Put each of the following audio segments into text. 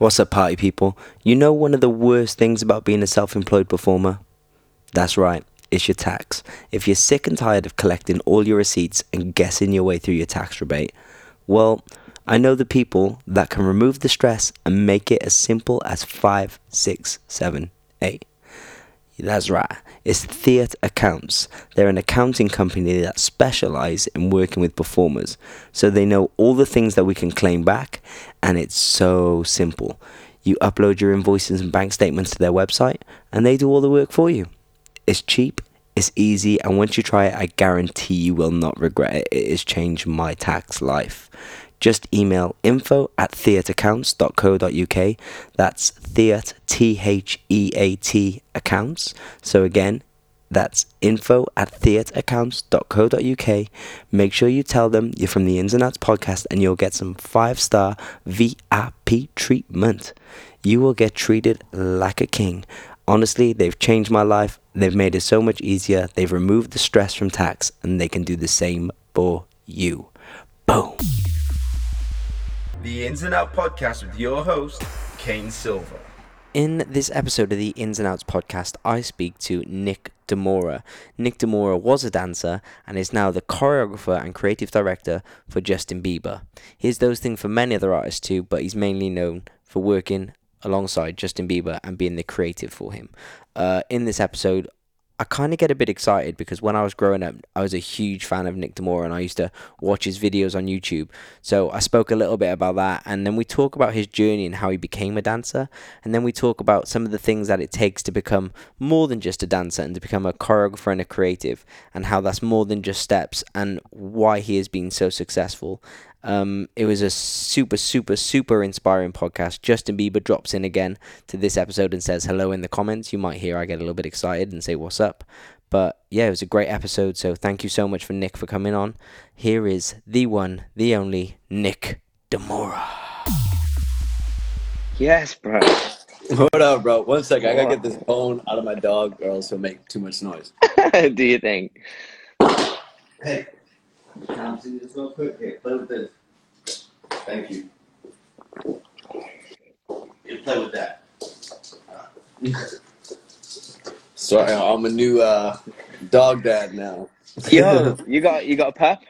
What's up, party people? You know one of the worst things about being a self employed performer? That's right, it's your tax. If you're sick and tired of collecting all your receipts and guessing your way through your tax rebate, well, I know the people that can remove the stress and make it as simple as 5, 6, 7, 8. That's right. It's Theatre Accounts. They're an accounting company that specialize in working with performers. So they know all the things that we can claim back and it's so simple. You upload your invoices and bank statements to their website and they do all the work for you. It's cheap, it's easy, and once you try it, I guarantee you will not regret it. It has changed my tax life just email info at theataccounts.co.uk. That's Theat, T H E A T accounts. So again, that's info at theataccounts.co.uk. Make sure you tell them you're from the Ins and Outs podcast and you'll get some five star VIP treatment. You will get treated like a king. Honestly, they've changed my life. They've made it so much easier. They've removed the stress from tax and they can do the same for you. Boom the Ins and Out podcast with your host, Kane Silver. In this episode of the Ins and Outs podcast, I speak to Nick Demoura. Nick Demoura was a dancer and is now the choreographer and creative director for Justin Bieber. He's those things for many other artists too, but he's mainly known for working alongside Justin Bieber and being the creative for him. Uh, in this episode, I kind of get a bit excited because when I was growing up, I was a huge fan of Nick Demoura and I used to watch his videos on YouTube. So I spoke a little bit about that. And then we talk about his journey and how he became a dancer. And then we talk about some of the things that it takes to become more than just a dancer and to become a choreographer and a creative and how that's more than just steps and why he has been so successful. Um, it was a super, super, super inspiring podcast. Justin Bieber drops in again to this episode and says hello in the comments. You might hear I get a little bit excited and say what's up. But yeah, it was a great episode. So thank you so much for Nick for coming on. Here is the one, the only Nick Demoura. Yes, bro. What up, bro? One second. I gotta get this bone out of my dog, or else he'll make too much noise. Do you think? Hey. Can I see this real quick? Here, play with this. Thank you. You play with that. Sorry, I'm a new uh, dog dad now. Yo, you got you got a pup?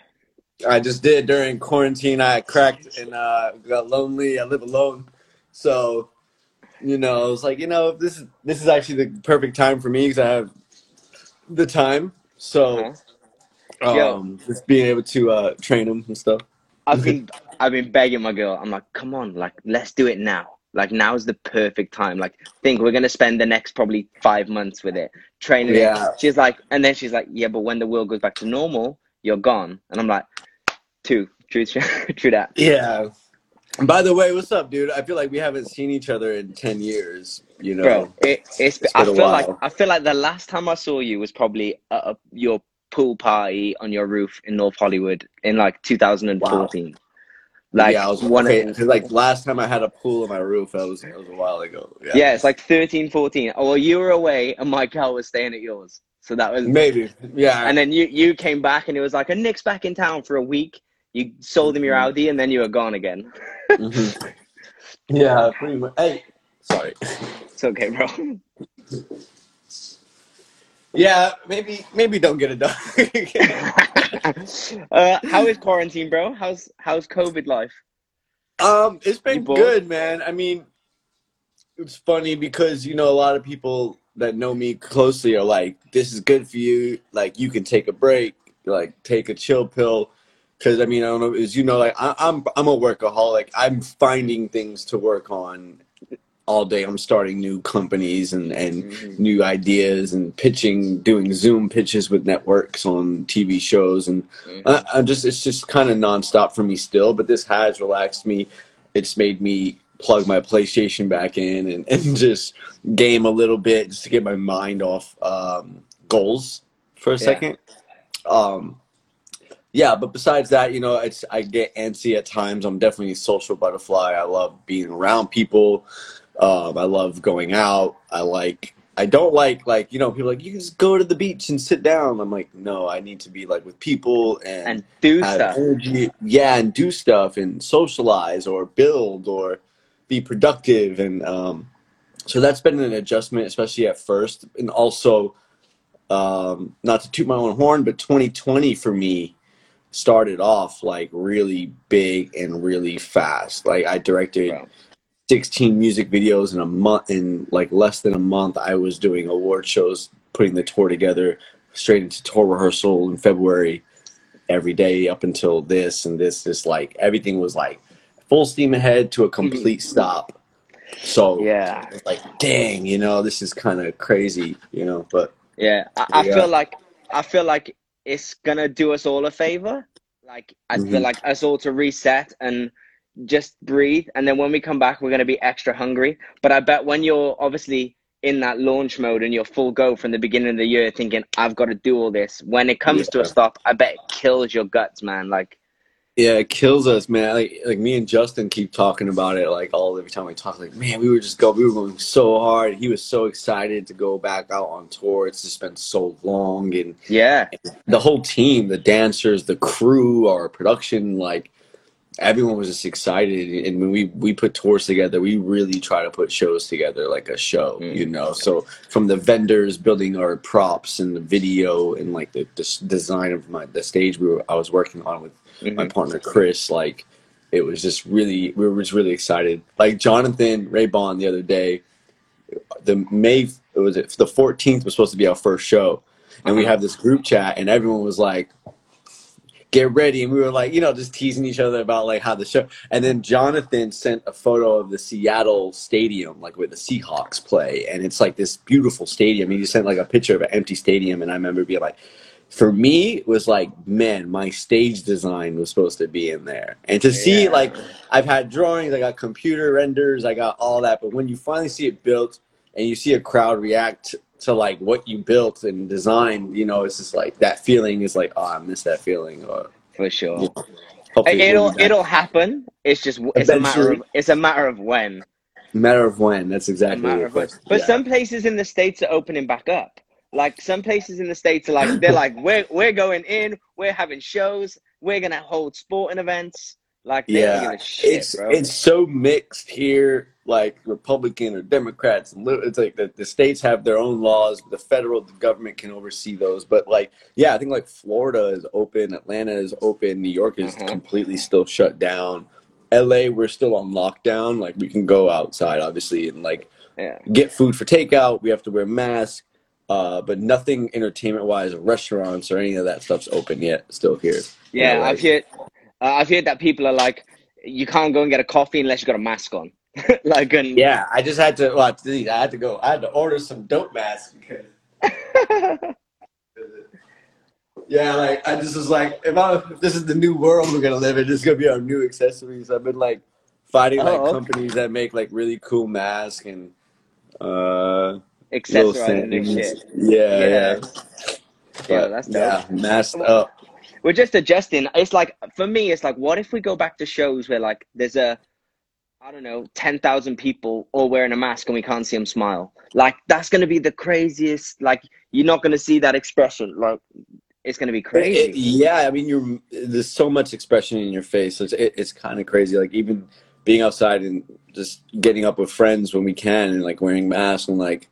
I just did during quarantine. I cracked and uh, got lonely. I live alone, so you know, I was like, you know, this is this is actually the perfect time for me because I have the time. So. Uh-huh. Um, just being able to uh, train them and stuff. I've been I've been begging my girl. I'm like, come on, like let's do it now. Like now is the perfect time. Like think we're gonna spend the next probably five months with it training Yeah. it. She's like, and then she's like, yeah, but when the world goes back to normal, you're gone. And I'm like, two, true, true, true that. Yeah. By the way, what's up, dude? I feel like we haven't seen each other in ten years. You know, Bro, it, it's, It's I feel like while. I feel like the last time I saw you was probably at a, your pool party on your roof in North Hollywood in like 2014. Like yeah, I was one okay, of 'cause, like last time I had a pool on my roof, that was that was a while ago. Yeah, yeah. it's like 13, 14. Oh, well, you were away and my girl was staying at yours, so that was. maybe. Yeah, And then you you came back and it was like a Nick's back in town for a week. You sold him your Mhm. Audi and then you were gone again. Mhm. yeah, pretty much. Hey, sorry. It's okay, bro. Yeah, maybe maybe don't get it done. uh, how is quarantine, bro? How's how's COVID life? Um, it's been good, man. I mean, it's funny because you know a lot of people that know me closely are like, "This is good for you. Like, you can take a break, like take a chill pill." Because I mean, I don't know, as you know, like I, I'm I'm a workaholic. I'm finding things to work on all day. I'm starting new companies and and Mhm. new ideas and pitching, doing Zoom pitches with networks on TV shows and Mhm. I, I'm just it's just kind of nonstop for me still, but this has relaxed me. It's made me plug my PlayStation back in and, and just game a little bit just to get my mind off um, goals for a Yeah. second. Um, yeah, but besides that, you know, it's I get antsy at times. I'm definitely a social butterfly. I love being around people. Um, I love going out. I like. I don't like like you know people like you can just go to the beach and sit down. I'm like no, I need to be like with people and, And do stuff. energy. Yeah, and do stuff and socialize or build or be productive and um, so that's been an adjustment especially at first and also um, not to toot my own horn but 2020 for me started off like really big and really fast like i directed Wow. 16 music videos in a month in like less than a month i was doing award shows putting the tour together straight into tour rehearsal in february every day up until this and this this like everything was like full steam ahead to a complete stop so Mm-hmm. Yeah. like dang you know this is kind of crazy you know but Yeah, I, I Yeah. feel like I feel like it's gonna do us all a favor. Like I feel Mhm. like us all to reset and just breathe, and then when we come back, we're gonna be extra hungry. But I bet when you're obviously in that launch mode and you're full go from the beginning of the year, thinking I've got to do all this, when it comes to a stop, I bet it kills your guts, man. Like Yeah, it kills us, man. Like, like me and Justin keep talking about it. Like all every time we talk, like man, we were just go, we were going so hard. He was so excited to go back out on tour. It's just been so long, and yeah, the whole team, the dancers, the crew, our production, like everyone was just excited. And when we we put tours together, we really try to put shows together like a show, Mm. you know. So from the vendors building our props and the video and like the, the design of my the stage we were I was working on with my Mhm. partner Chris, like it was just really we were just really excited. Like Jonathan Ray Bond the other day, the May it was it the 14th was supposed to be our first show, and we Uh-huh. have this group chat, and everyone was like, "Get ready," and we were like, you know, just teasing each other about like how the show. And then Jonathan sent a photo of the Seattle stadium, like where the Seahawks play, and it's like this beautiful stadium. He just sent like a picture of an empty stadium, and I remember being like. For me, it was like, man, my stage design was supposed to be in there, and to see like I've had drawings, I got computer renders, I got all that. But when you finally see it built and you see a crowd react to like what you built and designed, you know, it's just like that feeling is like, oh, I miss that feeling. Or for sure. you know, It'll we'll be back. it'll happen. It's just it's a matter of it's a matter of when. matter of when. That's exactly matter of when. But Yeah. some places in the states are opening back up. Like some places in the states are like they're like we're we're going in. We're having shows. We're gonna hold sporting events. Like they don't give yeah, shit, it's bro. it's so mixed here. Like Republican or Democrats, and it's like the, the states have their own laws. The federal government can oversee those. But like, yeah, I think like Florida is open, Atlanta is open, New York is Mhm. completely still shut down. LA, we're still on lockdown. Like we can go outside, obviously, and like yeah. get food for takeout. We have to wear masks, uh, but nothing entertainment wise, restaurants or any of that stuff's open yet. Still here. Yeah, I've heard uh, I've heard that people are like you can't go and get a coffee unless you got a mask on. like and Yeah, I just had to. Well, I had to go. I had to order some dope masks because. Yeah, like I just was like, if I if this is the new world we're gonna live in, this is gonna be our new accessories. I've been like fighting like Oh, okay. companies that make like really cool masks and uh accessorizing this shit. Yeah, Yeah. yeah. Yeah, But, that's yeah, masked up. we're just adjusting. It's like for me, it's like what if we go back to shows where like there's a I don't know, ten thousand people all wearing a mask and we can't see them smile. Like that's gonna be the craziest. Like you're not gonna see that expression. Like it's gonna be It- it- crazy. yeah, I mean, you're there's so much expression in your face. It's it, it's kind of crazy. Like even being outside and just getting up with friends when we can, and like wearing masks and like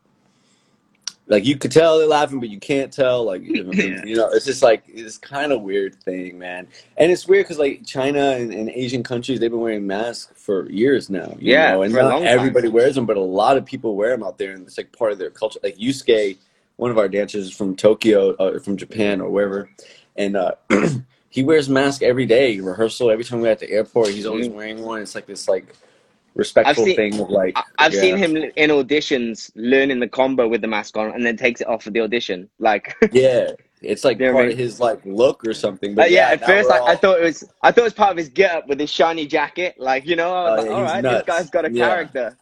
like you could tell they're laughing, but you can't tell. Like you know, it's just like it's kind of weird thing, man. And it's weird because like China and, and Asian countries, they've been wearing masks for years now. You Yeah, know? and not everybody wears them, but a lot of people wear them out there, and it's like part of their culture. Like Yusuke, one of our dancers from Tokyo, uh, from Japan or wherever, and uh, he wears mask every day, rehearsal. Every time we're at the airport, he's always Mm. wearing one. It's like this like respectful seen- thing of like. I- I've yeah. seen him in auditions learning the combo with the mask on and then takes it off for the audition. Like Yeah, it's like You know what I part of his like look or something. Uh, But yeah, at first we're I, I thought it was I thought it was part of his get up with his shiny jacket. Like, you know, I was Oh, like, yeah, all he's right, nuts. this guy's got a Yeah. character.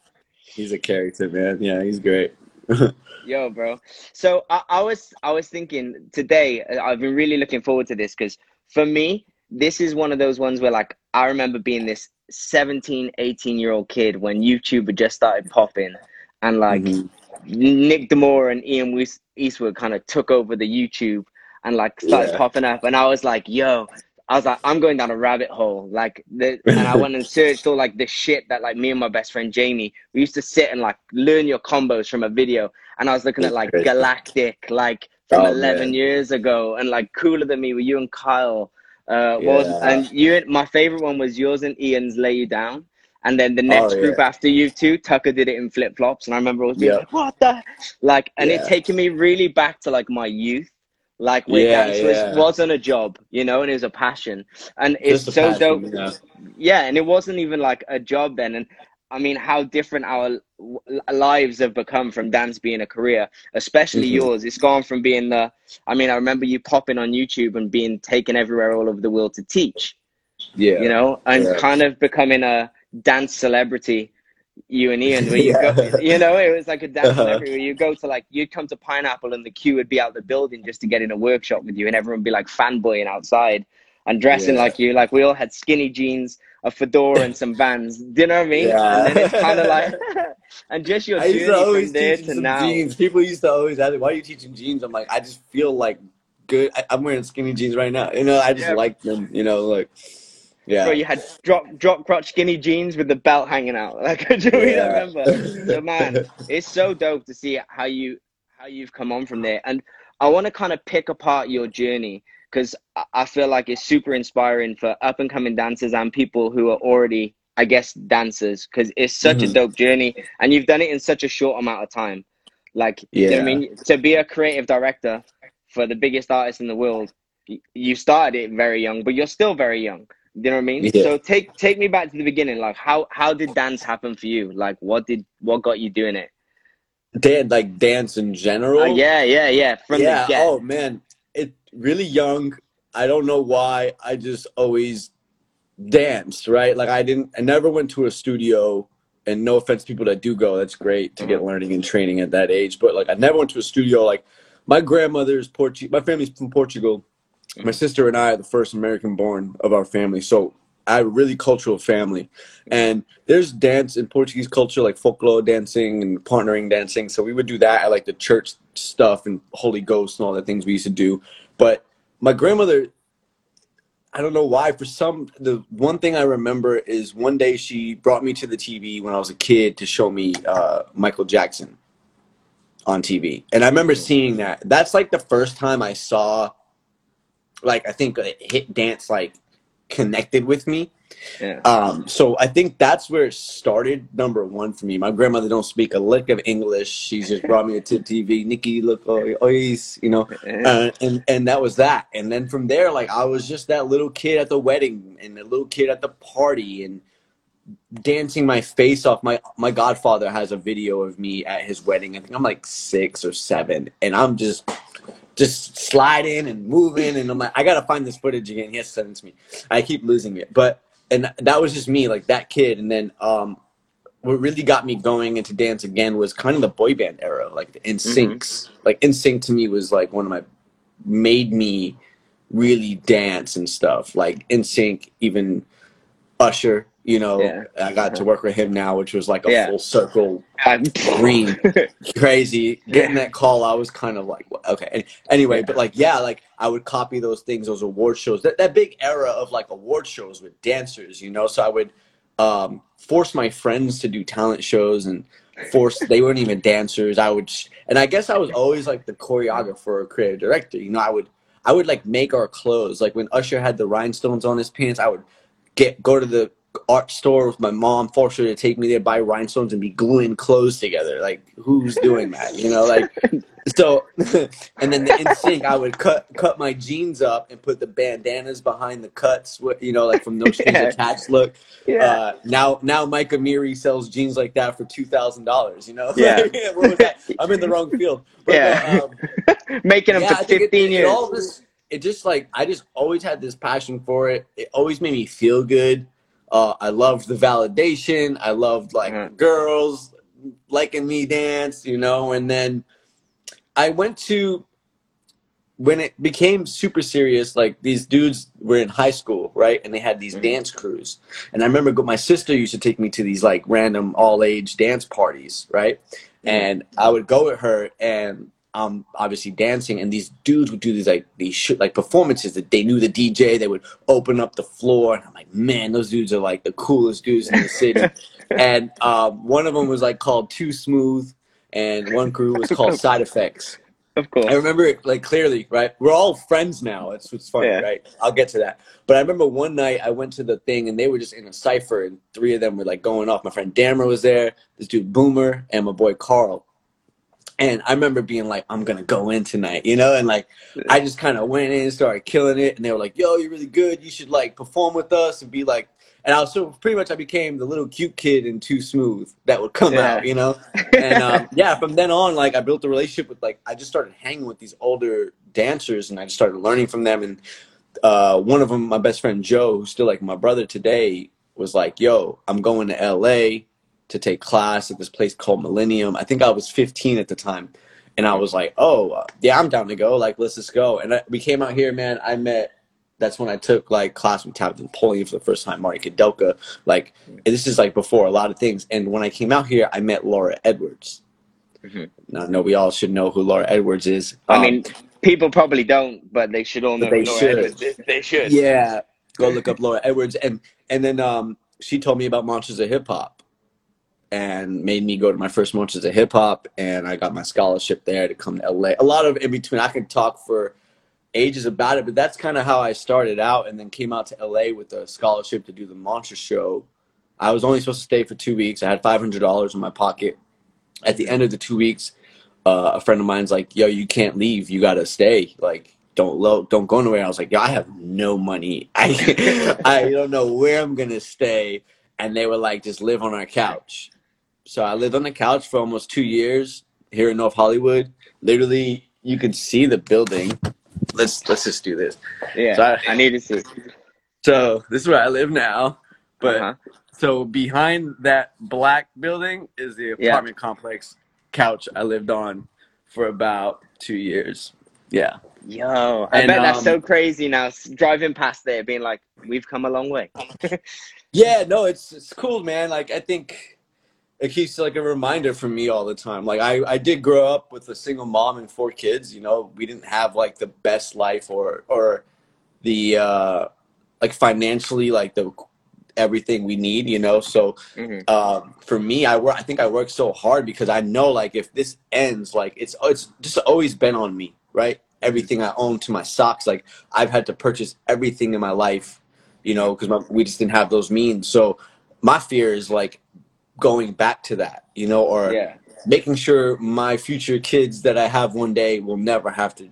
he's a character, man. Yeah, he's great. Yo, bro. So I, I was I was thinking today. uh, I've been really looking forward to this because for me, this is one of those ones where like I remember being this 17, 18 year old kid when YouTube had just started popping, and like Mhm. Nick Demoura and Ian Eastwood kind of took over the YouTube and like started Yeah. popping up, and I was like, yo. I was like, I'm going down a rabbit hole. Like, the, and I went and searched all like the shit that like me and my best friend Jamie, we used to sit and like learn your combos from a video. And I was looking at like Galactic, like from Oh, 11 man. years ago, and like cooler than me were you and Kyle. Uh, what was, Yeah. and you, my favorite one was yours and Ian's Lay You Down. And then the next Oh, group after you two, Tucker did it in flip flops. And I remember always being Yeah. like, what the? Like, and it taking me really back to like my youth. Like where Yeah, dance was, yeah. wasn't a job, you know, and it was a passion. And it's so passion, dope. yeah. Yeah, and it wasn't even like a job then. And I mean, how different our lives have become from dance being a career, especially Mhm. yours. It's gone from being the, I mean, I remember you popping on YouTube and being taken everywhere all over the world to teach, Yeah. you know, and Yeah. kind of becoming a dance celebrity. You and Ian, where you Yeah. go, you know, it was like a dance Uh-huh. celebrity where you go to like, you'd come to Pineapple and the queue would be out the building just to get in a workshop with you, and everyone would be like fanboying outside and dressing Yeah. like you. Like we all had skinny jeans, a fedora, and some Vans. Do you know what I mean? Yeah. And then it's kind of like, and just your I used journey to always from there teach to now. jeans. People used to always ask me, "Why are you teaching jeans?" I'm like, I just feel like good. I, I'm wearing skinny jeans right now. You know, I just Yeah. like them. You know, like yeah. Bro, you had drop drop crotch skinny jeans with the belt hanging out. Like, do you Yeah. remember? So man, it's so dope to see how you how you've come on from there. And I want to kind of pick apart your journey because I feel like it's super inspiring for up and coming dancers and people who are already, I guess, dancers because it's such a Mhm. dope journey and you've done it in such a short amount of time. Like, you know I mean? To be a creative director for the biggest artist in the world, you started it very young, but you're still very young. You know what I mean? Yeah. So take take me back to the beginning. Like, how how did dance happen for you? Like, what did what got you doing it? Dan, like dance in general. Uh, yeah, yeah, yeah. From yeah. the get. Oh man, really young. I don't know why. I just always danced. Right. Like I didn't. I never went to a studio. And no offense, people that do go, that's great to get learning and training at that age. But like, I never went to a studio. Like, my grandmother's Portuguese. My family's from Portugal. My sister and I are the first American born of our family. So I have a really cultural family. And there's dance in Portuguese culture, like folklore dancing and partnering dancing. So we would do that at like the church stuff and Holy Ghost and all the things we used to do. But my grandmother, I don't know why, for some, the one thing I remember is one day she brought me to the TV when I was a kid to show me uh, Michael Jackson on TV. And I remember seeing that. That's like the first time I saw, like, I think a hit dance, like, connected with me. Yeah. Um, so I think that's where it started. Number one for me. My grandmother don't speak a lick of English. She just brought me to TV. Nikki, look, oi, ois, you know, uh, and and that was that. And then from there, like I was just that little kid at the wedding and the little kid at the party and dancing my face off. My my godfather has a video of me at his wedding. I think I'm like six or seven, and I'm just just sliding and moving, and I'm like, I gotta find this footage again. He has to send it to me. I keep losing it, but and that was just me, like that kid. And then um, what really got me going into dance again was kind of the boy band era, like the NSYNCs. Like NSYNC to me was like one of my made me really dance and stuff. Like NSYNC, even Usher. You know, Yeah. I got to work with him now, which was like a Yeah. full circle dream. Crazy. Getting that call, I was kind of like, okay. Anyway, Yeah. but like, yeah, like I would copy those things, those award shows, that, that big era of like award shows with dancers, you know? So I would um, force my friends to do talent shows and force, they weren't even dancers. I would, sh- and I guess I was always like the choreographer or creative director. You know, I would, I would like make our clothes. Like when Usher had the rhinestones on his pants, I would get, go to the art store with my mom, force her to take me there, buy rhinestones, and be gluing clothes together. Like, who's doing that? You know, like so. and then the NSYNC, I would cut cut my jeans up and put the bandanas behind the cuts. You know, like from no strings Yeah. attached look. yeah. Uh, now, now Mike Amiri sells jeans like that for two thousand dollars. You know, Yeah. what was that? I'm in the wrong field. But, Yeah. uh, um, Making them yeah, for think it- 15 it, years. all this, it just like I just always had this passion for it. It always made me feel good. Uh, I loved the validation. I loved like Mhm. girls liking me dance, you know. And then I went to when it became super serious. Like these dudes were in high school, right? And they had these Mhm. dance crews. And I remember my sister used to take me to these like random all age dance parties, right? Mm-hmm. And I would go with her and I'm obviously dancing, and these dudes would do these like these shit like performances that they knew the DJ. They would open up the floor, and I'm like, man, those dudes are like the coolest dudes in the city. and um, one of them was like called Too Smooth, and one crew was called Side Effects. Of course. I remember it like clearly, right? We're all friends now. It's what's funny, Yeah. right? I'll get to that. But I remember one night I went to the thing and they were just in a cipher and three of them were like going off. My friend Dammer was there, this dude Boomer, and my boy Carl. And I remember being like, I'm gonna go in tonight, you know, and like I just kind of went in and started killing it, and they were like, "Yo, you're really good. You should like perform with us and be like." And I was so pretty much I became the little cute kid in Too Smooth that would come Yeah. out, you know. And um, yeah, from then on, like I built a relationship with like I just started hanging with these older dancers, and I just started learning from them. And uh, one of them, my best friend Joe, who's still like my brother today, was like, "Yo, I'm going to LA to take class at this place called Millennium." I think I was 15 at the time, and I was like, "Oh, uh, yeah, I'm down to go. Like, let's just go." And I, we came out here, man. I met. That's when I took like class with Tabitha Napoleon for the first time, Marty Kudelka. Like, and this is like before a lot of things. And when I came out here, I met Laura Edwards. Mhm. Now, I know we all should know who Laura Edwards is. I Um, mean, people probably don't, but they should all know. They Laura should. Edwards is. They should. Yeah, go look up Laura Edwards, and and then um, she told me about Monsters of Hip Hop, and made me go to my first Monsters of Hip Hop, and I got my scholarship there to come to LA. A lot of in between. I can talk for ages about it, but that's kind of how I started out, and then came out to LA with a scholarship to do the Monster Show. I was only supposed to stay for two weeks. I had five hundred dollars in my pocket. At the end of the two weeks, uh, a friend of mine's like, "Yo, you can't leave. You gotta stay. Like, don't lo- don't go nowhere." I was like, "Yo, I have no money. I I don't know where I'm gonna stay." And they were like, "Just live on our couch." So I lived on the couch for almost two years here in North Hollywood. Literally, you could see the building. Let's let's just do this. Yeah. So I- I need to see. So this is where I live now, but Uh-huh. so behind that black building is the Yeah. apartment complex couch I lived on for about two years. Yeah. Yo, I And, bet that's um, so crazy now. Driving past there, being like, "We've come a long way." Yeah, no, it's it's cool, man. Like I think it keeps like a reminder for me all the time. Like I I did grow up with a single mom and four kids. You know, we didn't have like the best life or or the uh like financially like the everything we need. You know, so Mhm. um, for me, I work. I think I work so hard because I know, like, if this ends, like, it's it's just always been on me, right? Everything I own to my socks, like, I've had to purchase everything in my life, you know, because we just didn't have those means. So my fear is like going back to that, you know, or Yeah. making sure my future kids that I have one day will never have to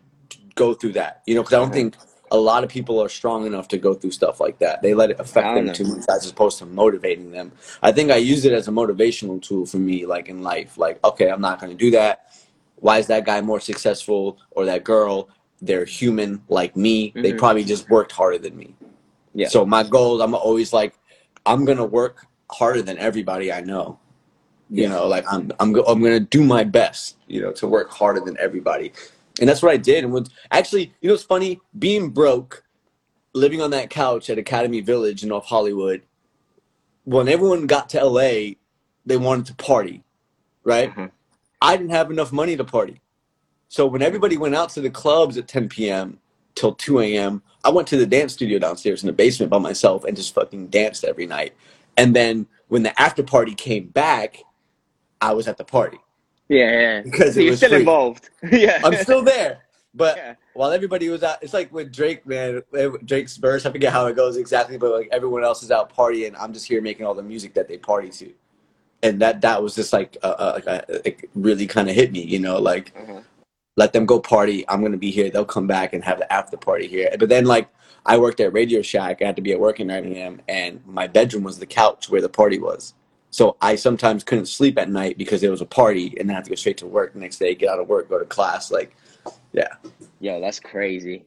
go through that, you know, because I don't think a lot of people are strong enough to go through stuff like that. They let it affect them don't too much as opposed to motivating them. I think I use it as a motivational tool for me, like in life. Like, okay, I'm not going to do that. Why is that guy more successful or that girl? They're human like me. They Mhm. probably just worked harder than me. Yeah. So my goals, I'm always like, I'm gonna work harder than everybody I know. You know, like I'm, I'm, go- I'm gonna do my best. You know, to work harder than everybody, and that's what I did. And was actually, you know, it's funny being broke, living on that couch at Academy Village in North Hollywood. When everyone got to LA, they wanted to party, right? Mhm. I didn't have enough money to party. So when everybody went out to the clubs at 10 p.m. till 2 a.m., I went to the dance studio downstairs in the basement by myself and just fucking danced every night. And then when the after party came back, I was at the party Yeah, yeah. because So you're still free. involved. yeah. I'm still there, but Yeah. while everybody was out, it's like with Drake, man. Drake's verse. I forget how it goes exactly, but like everyone else is out partying. I'm just here making all the music that they party to, and that that was just like uh, uh, like uh, it really kind of hit me, you know, like Uh-huh. let them go party. I'm gonna be here. They'll come back and have the after party here. But then like I worked at Radio Shack. I had to be at work at 9 a.m. and my bedroom was the couch where the party was. So I sometimes couldn't sleep at night because there was a party and then I had to go straight to work the next day, get out of work, go to class. Like, yeah. Yo, that's crazy.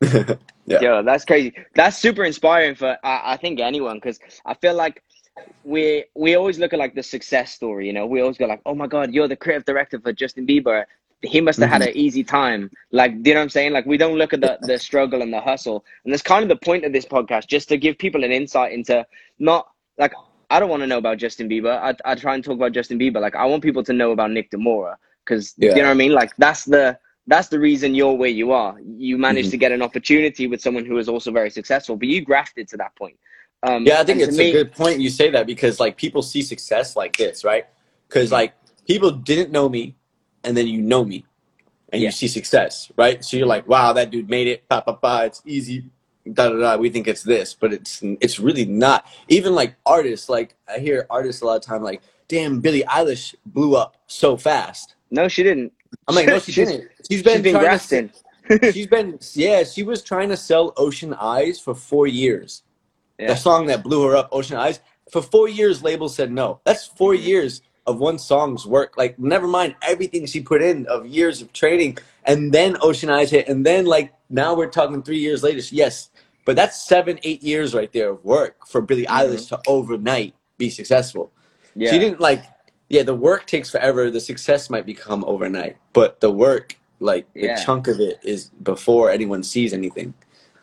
Yeah. Yo, that's crazy. That's super inspiring for I, I think anyone because I feel like we we always look at like the success story. You know, we always go like, "Oh my God, you're the creative director for Justin Bieber. He must have had Mhm. an easy time." Like, do you know what I'm saying? Like, we don't look at the the struggle and the hustle. And that's kind of the point of this podcast, just to give people an insight into not like I don't want to know about Justin Bieber. I I try and talk about Justin Bieber. Like, I want people to know about Nick Demoura because Yeah. you know what I mean. Like that's the that's the reason you're where you are. You managed Mhm. to get an opportunity with someone who is also very successful, but you grafted to that point. Um, Yeah, I think it's me- a good point you say that because like people see success like this, right? Because like people didn't know me, and then you know me, and Yeah. you see success, right? So you're like, wow, that dude made it. Pa pa pa. It's easy. Da da da. We think it's this, but it's it's really not. Even like artists, like I hear artists a lot of time, like, damn, Billie Eilish blew up so fast. No, she didn't. I'm like, no, she She's- didn't. She's been, She's been grafting. She's been yeah. She was trying to sell Ocean Eyes for four years. Yeah. The song that blew her up, Ocean Eyes. For four years, label said no. That's 4 Mm-hmm. years of one song's work. Like, never mind everything she put in of years of training, and then Ocean Eyes hit, and then like now we're talking three years later. Yes, but that's seven, eight years right there of work for Billie Mhm. Eilish to overnight be successful. Yeah. She didn't like. Yeah, the work takes forever. The success might become overnight, but the work, like the Yeah. chunk of it, is before anyone sees anything.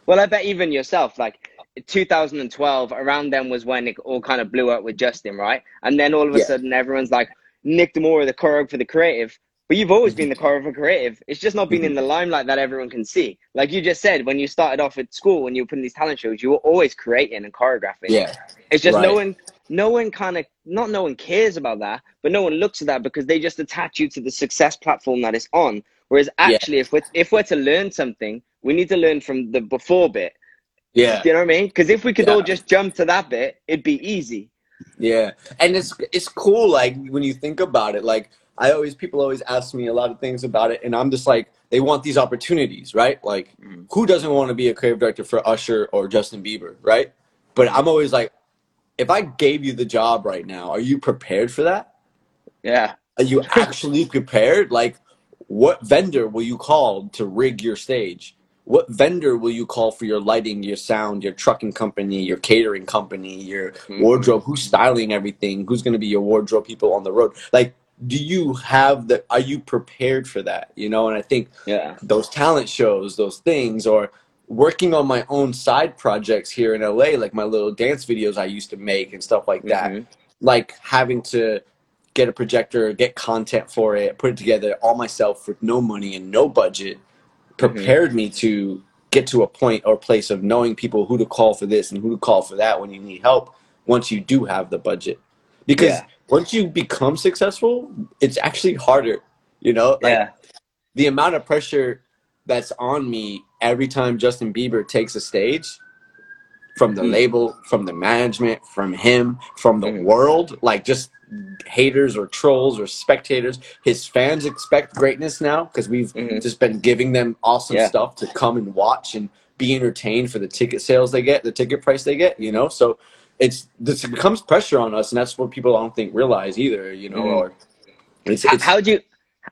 Well, I bet even yourself, like 2012, around then was when it all kind of blew up with Justin, right? And then all of a Yeah. sudden, everyone's like, Nick Demoura, the choreo for the creative. But you've always been the mm-hmm. choreo for creative. It's just not been in mm-hmm. the limelight that everyone can see. Like you just said, when you started off at school, when you were putting these talent shows, you were always creating and choreographing. Yeah, It's just no one, no one kind of, not no one cares about that, but no one looks at that because they just attach you to the success platform that it's on. Whereas actually, if we're if we're to learn something, we need to learn from the before bit. Yeah. Do you know what I mean? Because if we could all just jump to that bit, it'd be easy. Yeah, and it's it's cool. Like when you think about it, like I always people always ask me a lot of things about it, and I'm just like they want these opportunities, right? Like Mhm. who doesn't want to be a creative director for Usher or Justin Bieber, right? But I'm always like, if I gave you the job right now, are you prepared for that? Yeah. Are you actually prepared? Like, what vendor will you call to rig your stage? What vendor will you call for your lighting, your sound, your trucking company, your catering company, your Mhm. wardrobe? Who's styling everything? Who's going to be your wardrobe people on the road? Like, do you have the? Are you prepared for that? You know, and I think Yeah. those talent shows, those things, or working on my own side projects here in LA, like my little dance videos I used to make and stuff like that Mhm. like having to get a projector, get content for it, put it together all myself with no money and no budget, prepared me to get to a point or place of knowing people who to call for this and who to call for that when you need help once you do have the budget. Because Yeah. once you become successful, it's actually harder, you know? Like yeah. the amount of pressure that's on me every time Justin Bieber takes a stage from the Mhm. label, from the management, from him, from the Mhm. world, like just haters or trolls or spectators. His fans expect greatness now because we've Mhm. just been giving them awesome Yeah. stuff to come and watch and be entertained for the ticket sales they get, the ticket price they get, you know? So it's this becomes pressure on us and that's what people I don't think realize either, you know, Mhm. or it's, it's how do you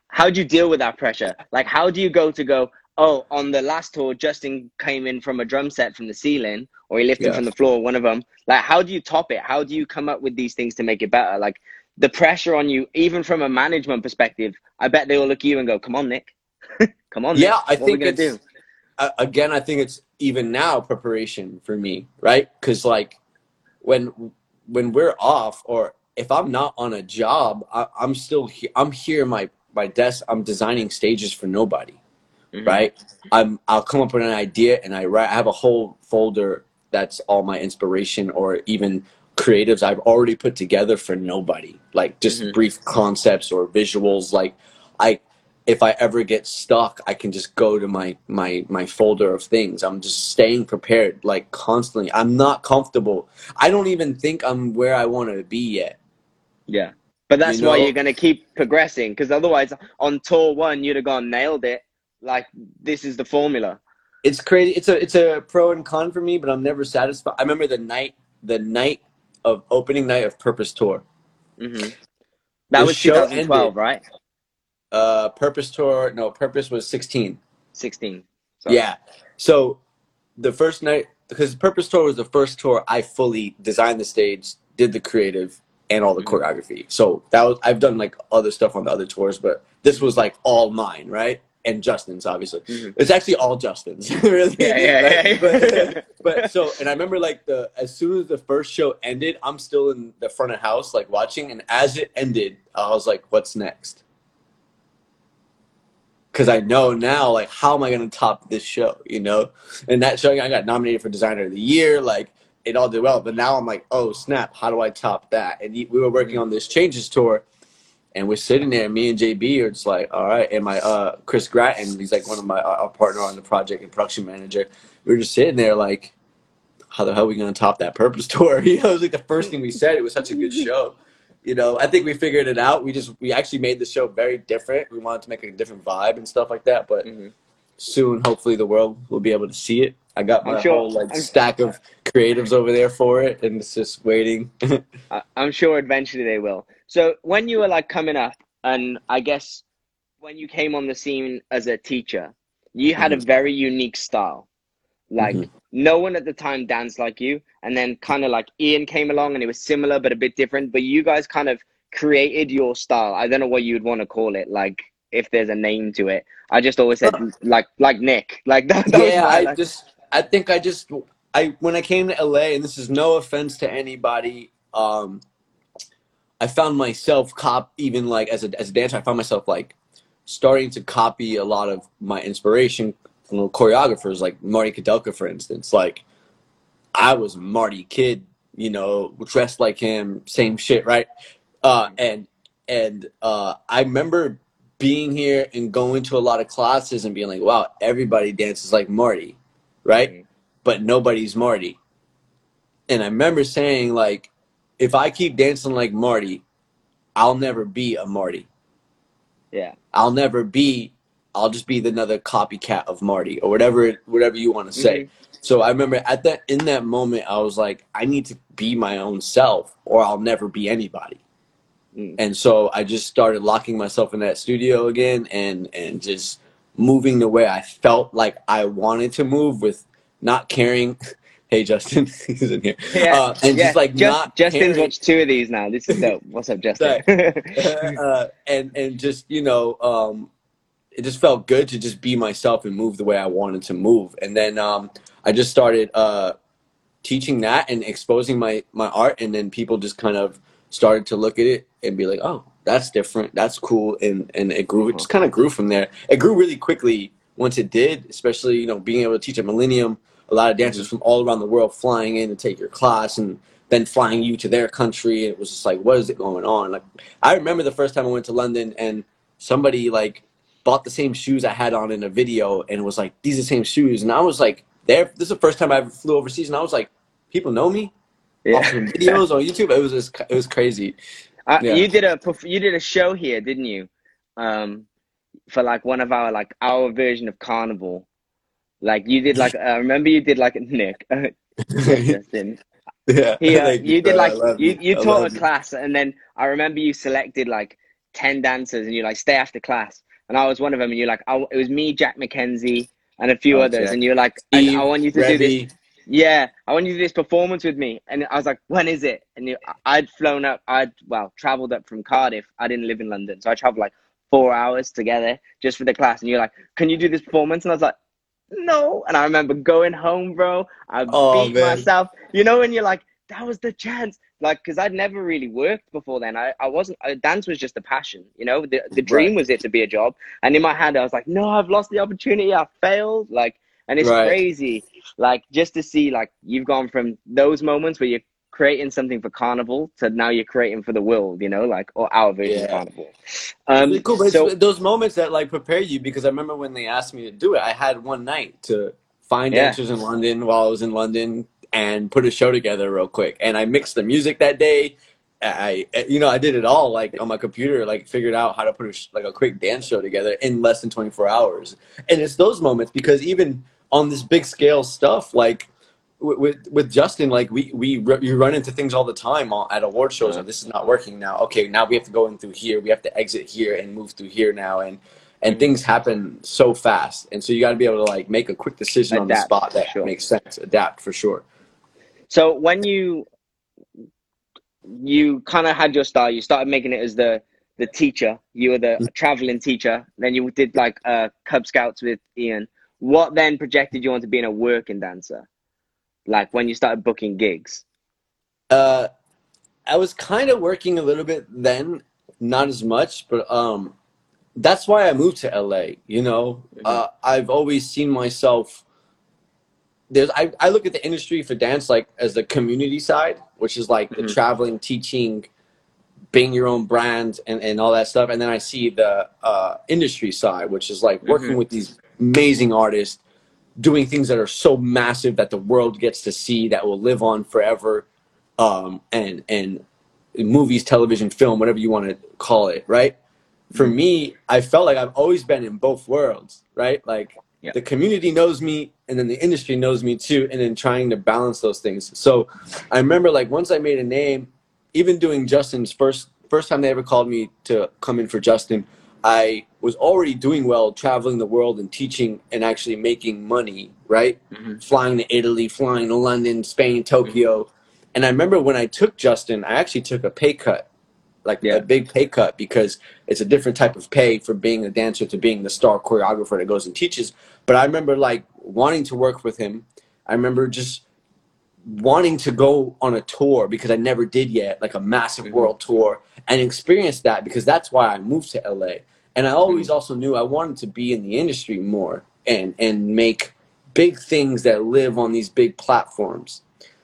how do you deal with that pressure? Like, how do you go to go? Oh, on the last tour, Justin came in from a drum set from the ceiling, or he lifted Yeah. from the floor. One of them. Like, how do you top it? How do you come up with these things to make it better? Like the pressure on you, even from a management perspective. I bet they all look at you and go, "Come on, Nick. Come on." Yeah, Nick. I What think it's do?" uh, again. I think it's even now preparation for me, right? Because like when when we're off, or if I'm not on a job, I, I'm still he- I'm here my my desk. I'm designing stages for nobody, Mhm. right? I'm I'll come up with an idea and I write. I have a whole folder that's all my inspiration or even creatives I've already put together for nobody, like just Mhm. brief concepts or visuals. Like I if I ever get stuck, I can just go to my my my folder of things. I'm just staying prepared, like constantly. I'm not comfortable. I don't even think I'm where I want to be yet. Yeah. But that's You why you're going to keep progressing because otherwise, on tour one, you'd have gone nailed it. Like, this is the formula. It's crazy. It's a it's a pro and con for me, but I'm never satisfied. I remember the night the night of opening night of Purpose Tour. hmm That The was show 2012, ended. right? Uh, Purpose Tour. No, Purpose was 16. 16. Sorry. Yeah. So the first night, because Purpose Tour was the first tour I fully designed the stage, did the creative, and all the Mhm. choreography. So that was I've done like other stuff on the other tours, but this was like all mine, right? And Justin's obviously. Mhm. It's actually all Justin's, really. Yeah, yeah, yeah. But, but so, and I remember like the as soon as the first show ended, I'm still in the front of house like watching, and as it ended, I was like, "What's next?" because I know now like how am I gonna top this show, you know? And that show I got nominated for designer of the year, like it all did well. But now I'm like, oh snap, how do I top that? And we were working on this changes tour, and we're sitting there. Me and JB are just like, all right. And my uh, Chris Gratton, he's like one of my our partner on the project and production manager. We were just sitting there like, how the hell are we gonna top that Purpose tour? You know, it was like the first thing we said. It was such a good show. You know, I think we figured it out. We just we actually made the show very different. We wanted to make a different vibe and stuff like that. But Mhm. soon, hopefully, the world will be able to see it. I got my sure- whole like I'm- stack of creatives over there for it, and it's just waiting. I, I'm sure eventually they will. So when you were like coming up, and I guess when you came on the scene as a teacher, you had a very unique style. Like Mhm. no one at the time danced like you, and then kind of like Ian came along, and it was similar but a bit different. But you guys kind of created your style. I don't know what you'd want to call it. Like if there's a name to it, I just always said like like Nick. Like that. that yeah, my, I like- just I think I just I when I came to LA, and this is no offense to anybody, um, I found myself cop even like as a as a dancer, I found myself like starting to copy a lot of my inspiration from choreographers like Marty Kudelka, for instance. Like I was Marty Kid, you know, dressed like him, same shit, right? Uh, and and uh, I remember being here and going to a lot of classes and being like, wow, everybody dances like Marty, right? Mhm. But nobody's Marty. And I remember saying like, if I keep dancing like Marty, I'll never be a Marty. yeah. I'll never be. I'll just be another copycat of Marty or whatever whatever you want to say. So I remember at that in that moment, I was like, I need to be my own self, or I'll never be anybody. Mm. And so I just started locking myself in that studio again, and and just moving the way I felt like I wanted to move, with not caring. Hey Justin, he's in here. Yeah, Uh, and yeah. just like Just- not Justin's caring. watched two of these now. This is dope. What's up, Justin? uh, and and just you know um, it just felt good to just be myself and move the way I wanted to move and then um, I just started uh, teaching that and exposing my my art and then people just kind of started to look at it and be like oh that's different that's cool and and it grew it just kind of grew from there it grew really quickly once it did especially you know being able to teach at Millennium a lot of dancers from all around the world flying in to take your class and then flying you to their country. It was just like, what is it going on? Like, I remember the first time I went to London and somebody like bought the same shoes I had on in a video and was like, these are the same shoes. And I was like, there. This is the first time I ever flew overseas, and I was like, people know me yeah. videos on YouTube. It was just, it was crazy. Uh, Yeah. You did a you did a show here, didn't you? Um, for like one of our like our version of Carnival. Like you did like I remember you did like Nick. Justin. yeah, He, uh, Thank you did like you, you. I taught a you. class and then I remember you selected like 10 dancers and you like stay after class. And I was one of them and you're like I, it was me Jack McKenzie and a few Oh, others Jack. and you're like I, I want you to do this yeah I want you to do this performance with me. And I was like when is it? And you, I'd flown up I'd well traveled up from Cardiff. I didn't live in London so I traveled like four hours together just for the class. And you're like can you do this performance? And I was like no. And I remember going home bro. I Oh, beat man. myself. You know when you're like that was the chance. Like because i'd never really worked before then. I, I wasn't uh, dance was just a passion you know? The, the dream Right. was it to be a job. And in my head i was like no i've lost the opportunity. I failed. Like and it's Right. crazy like just to see like you've gone from those moments where you're creating something for carnival to now you're creating for the world you know like or our version of Yeah. carnival um cool, but so it's those moments that like prepare you because I remember when they asked me to do it, I had one night to find Yeah. dancers in London while I was in London and put a show together real quick. And I mixed the music that day. I, I- you know, I did it all like on my computer, like figured out how to put a, sh- like a quick dance show together in less than 24 hours. And it's those moments because even on this big scale stuff, like with with, with Justin, like we we you run into things all the time at award shows. Yeah. This is not working now. Okay, now we have to go in through here. We have to exit here and move through here now. And and things happen so fast, and so you got to be able to like make a quick decision on the spot that sure. makes sense. Adapt for sure. So when you you kind of had your style, you started making it as the the teacher. You were the Mm-hmm. traveling teacher. Then you did like uh, Cub Scouts with Ian. What then projected you onto being a working dancer? Like when you started booking gigs. Uh, I was kind of working a little bit then, not as much, but um, that's why I moved to LA. You know, Mhm. uh, I've always seen myself. There's I, I look at the industry for dance like as the community side, which is like the Mhm. traveling, teaching, being your own brand, and, and all that stuff. And then I see the uh, industry side, which is like working Mhm. with these amazing artists, doing things that are so massive that the world gets to see, that will live on forever, um, and and movies, television, film, whatever you want to call it, right? For Mhm. me, I felt like I've always been in both worlds, right? Like Yeah. the community knows me and then the industry knows me too, and then trying to balance those things. So I remember like once I made a name, even doing Justin's first first time they ever called me to come in for Justin, I was already doing well traveling the world and teaching and actually making money, right? Mhm. Flying to Italy, flying to London, Spain, Tokyo. And I remember when I took Justin, I actually took a pay cut, like Yeah. a big pay cut, because it's a different type of pay for being a dancer to being the star choreographer that goes and teaches. But I remember like wanting to work with him. I remember just wanting to go on a tour because I never did yet, like a massive Mhm. world tour, and experience that because that's why I moved to LA. And I always also knew I wanted to be in the industry more and and make big things that live on these big platforms.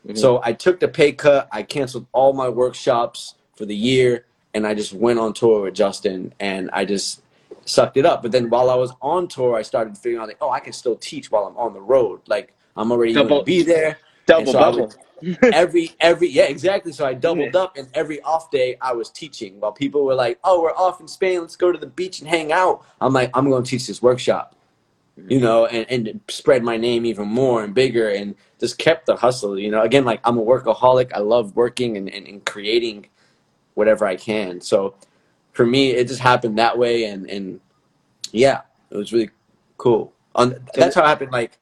Mhm. So I took the pay cut. I canceled all my workshops for the year, and I just went on tour with Justin, and I just sucked it up. But then while I was on tour, I started figuring out like, oh, I can still teach while I'm on the road. Like I'm already going Double- to be there double so bubble. every every yeah exactly. So I doubled up, and every off day I was teaching. While people were like, oh, we're off in Spain, let's go to the beach and hang out. I'm like, I'm going to teach this workshop you mm-hmm. know, and, and spread my name even more and bigger and just kept the hustle, you know. Again, like I'm a workaholic. I love working and, and, and creating whatever I can. So for me, it just happened that way. And, and yeah, it was really cool. On, that's how it happened, like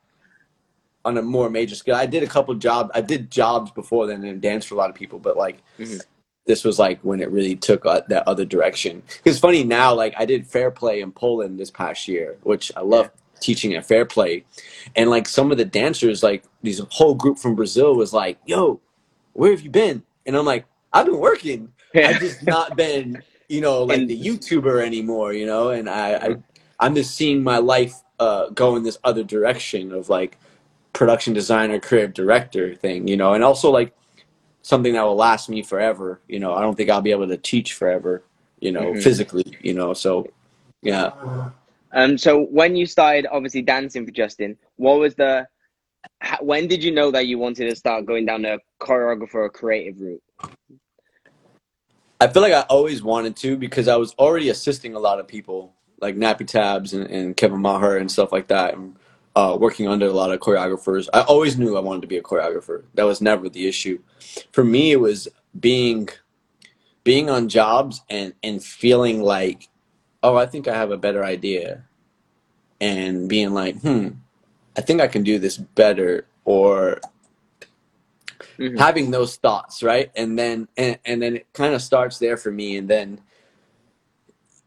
on a more major scale. I did a couple jobs. I did jobs before then and danced for a lot of people, but like Mhm. this was like when it really took uh, that other direction. It's funny now, like I did Fair Play in Poland this past year, which I love teaching at Fair Play, and like some of the dancers, like these whole group from Brazil was like, "Yo, where have you been?" And I'm like, "I've been working. I've just not been, you know, like And- the YouTuber anymore, you know." And I, I I'm just seeing my life uh, go in this other direction of like production designer, creative director thing, you know, and also like something that will last me forever. You know, I don't think I'll be able to teach forever, you know, Mhm. physically, you know. So, yeah. Um, so when you started obviously dancing for Justin, what was the when did you know that you wanted to start going down the choreographer or creative route? I feel like I always wanted to because I was already assisting a lot of people like Nappy Tabs and, and Kevin Maher and stuff like that, and uh, working under a lot of choreographers. I always knew I wanted to be a choreographer. That was never the issue. For me, it was being being on jobs and and feeling like, oh, I think I have a better idea, and being like, hmm, I think I can do this better, or Mhm. having those thoughts right and then and, and then it kind of starts there for me and then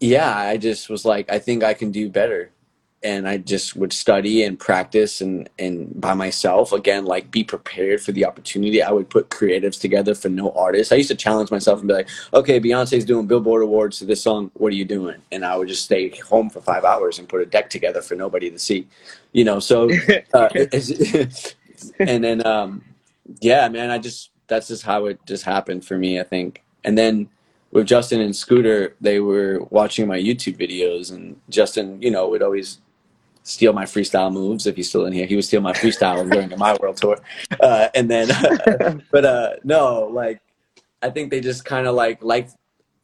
yeah i just was like i think i can do better and i just would study and practice and and by myself. Again like be prepared for the opportunity. I would put creatives together for no artists. I used to challenge myself and be like okay beyonce's doing billboard awards to this song. What are you doing? And i would just stay home for five hours and put a deck together for nobody to see you know? So uh, and then um yeah man i just that's just how it just happened for me i think. And then with justin and scooter they were watching my youtube videos and justin you know would always steal my freestyle moves if he's still in here. He would steal my freestyle during my world tour. Uh, and then but uh no like i think they just kind of like liked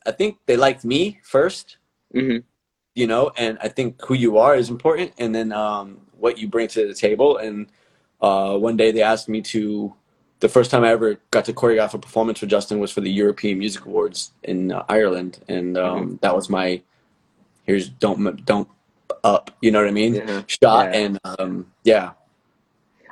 i think they liked me first hmm you know and i think who you are is important. And then um, what you bring to the table. And uh, one day they asked me to the first time i ever got to choreograph a performance for justin was for the european music awards in uh, ireland. And um, that was my here's don't don't up you know what i mean Yeah. shot Yeah. and um, yeah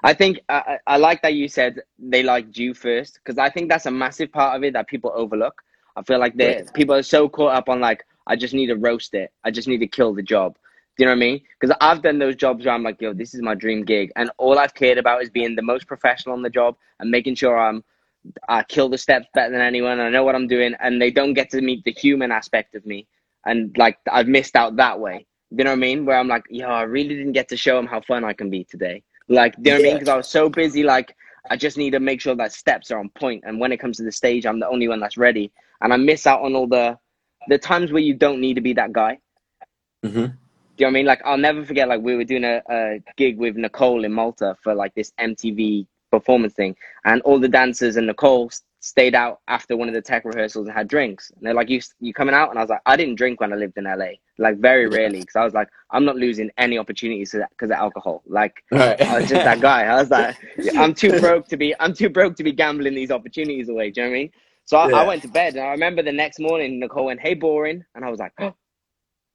I think I, I like that you said they liked you first because I think that's a massive part of it that people overlook. I feel like they people are so caught up on like I just need to roast it. I just need to kill the job. Do you know what I mean? Because I've done those jobs where I'm like, yo, this is my dream gig, and all I've cared about is being the most professional on the job and making sure I'm I kill the steps better than anyone. I know what I'm doing, and they don't get to meet the human aspect of me. and like I've missed out that way. You know what I mean? Where I'm like, yo, I really didn't get to show him how fun I can be today. Like, you know what I mean? Because I was so busy. Like, I just need to make sure that steps are on point. And when it comes to the stage, I'm the only one that's ready. And I miss out on all the the times where you don't need to be that guy. hmm Do you know what I mean? Like I'll never forget. Like we were doing a, a gig with Nicole in Malta for like this MTV performance thing, and all the dancers and Nicole stayed out after one of the tech rehearsals and had drinks. And they're like, "You you coming out?" And I was like, "I didn't drink when I lived in LA, like very rarely, because I was like, I'm not losing any opportunities because of alcohol. Like Right. I was just that guy. I was like, I'm too broke to be. I'm too broke to be gambling these opportunities away. Do you know what I mean? So I, I went to bed, and I remember the next morning, Nicole went, "Hey, boring," and I was like, oh,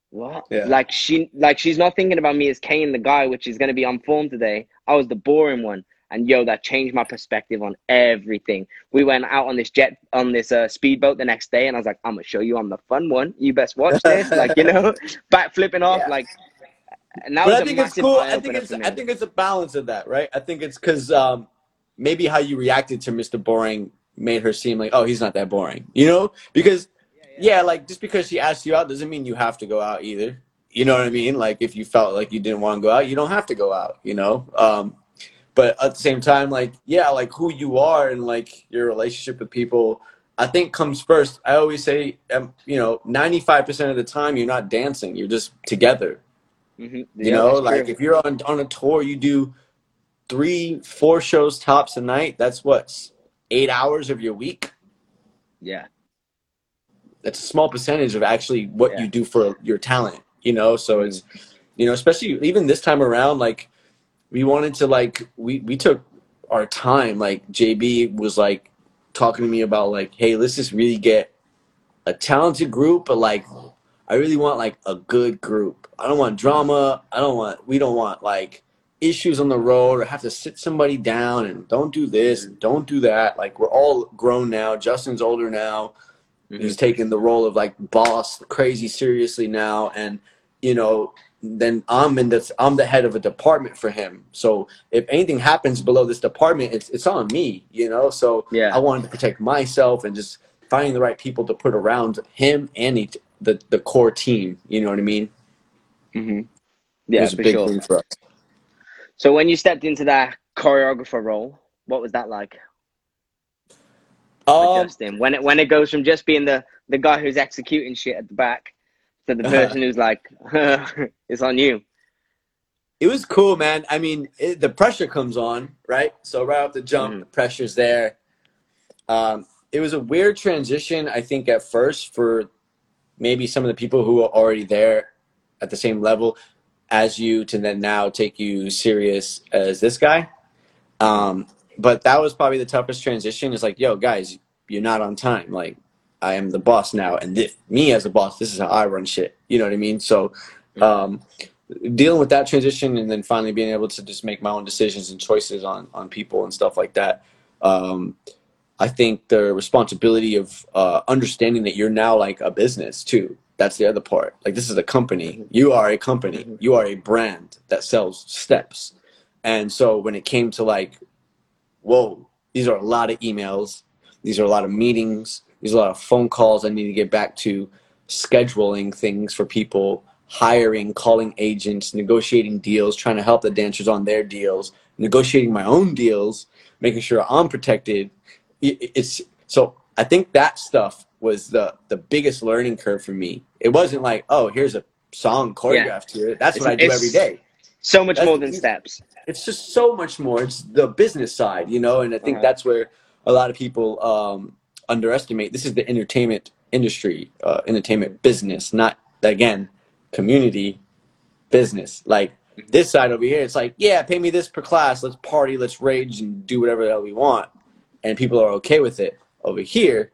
"What?" Yeah. Like she, like she's not thinking about me as Kane, the guy, which is going to be on form today. I was the boring one, and yo, that changed my perspective on everything. We went out on this jet, on this uh, speedboat the next day, and I was like, "I'm gonna show you I'm the fun one. You best watch this." like you know, back flipping off, Yeah. like. And that but was I a think it's cool. I think it's. I think it's a balance of that, right? I think it's because um, maybe how you reacted to Mr. Boring made her seem like, oh, he's not that boring, you know? Because yeah, like just because she asked you out doesn't mean you have to go out either. You know what I mean? Like if you felt like you didn't want to go out, you don't have to go out. You know. Um, but at the same time, like yeah, like who you are and like your relationship with people. I think comes first. I always say, um, you know, ninety-five percent of the time you're not dancing; you're just together. Mhm. You Yeah, know, like true. if you're on on a tour, you do three, four shows tops a night. That's what eight hours of your week. yeah, That's a small percentage of actually what Yeah. you do for your talent. You know, so it's you know, especially even this time around, like we wanted to like we we took our time. Like JB was like talking to me about like, hey, let's just really get a talented group, but like I really want like a good group. I don't want drama. I don't want we don't want like issues on the road or have to sit somebody down and don't do this and don't do that. Like we're all grown now. Justin's older now. He's mm-hmm. taking the role of like boss crazy seriously now and you know then I'm in this I'm the head of a department for him. So if anything happens below this department it's it's on me, you know? So Yeah. I wanted to protect myself and just finding the right people to put around him and each, the the core team. You know what I mean? Mm-hmm. it Yeah, was a big sure. thing for us. So when you stepped into that choreographer role, what was that like Um, Justin? When it when it goes from just being the the guy who's executing shit at the back to the person who's like, it's on you. it was cool, man. I mean, it, the pressure comes on, right? So right off the jump, Mhm. the pressure's there. Um, it was a weird transition, I think, at first for maybe some of the people who are already there at the same level as you to then now take you serious as this guy. Um, but that was probably the toughest transition. Is like, yo, guys, you're not on time. Like, I am the boss now, and this, me as a boss, this is how I run shit. You know what I mean? So, um, dealing with that transition, and then finally being able to just make my own decisions and choices on on people and stuff like that. Um, I think the responsibility of uh, understanding that you're now like a business too. That's the other part. Like this is a company. You are a company. You are a brand that sells steps. And so when it came to like, whoa, these are a lot of emails. These are a lot of meetings. These are a lot of phone calls I need to get back to, scheduling things for people, hiring, calling agents, negotiating deals, trying to help the dancers on their deals, negotiating my own deals, making sure I'm protected. It's so I think that stuff was the the biggest learning curve for me. It wasn't like, oh, here's a song choreographed here. That's what I do every day So much That's more than steps. it's just so much more. It's the business side, you know, and I think Uh-huh. that's where a lot of people um, underestimate. This is the entertainment industry, uh, entertainment business, not again community business. Like this side over here, it's like, yeah, pay me this per class. Let's party, let's rage, and do whatever the hell we want, and people are okay with it. Over here,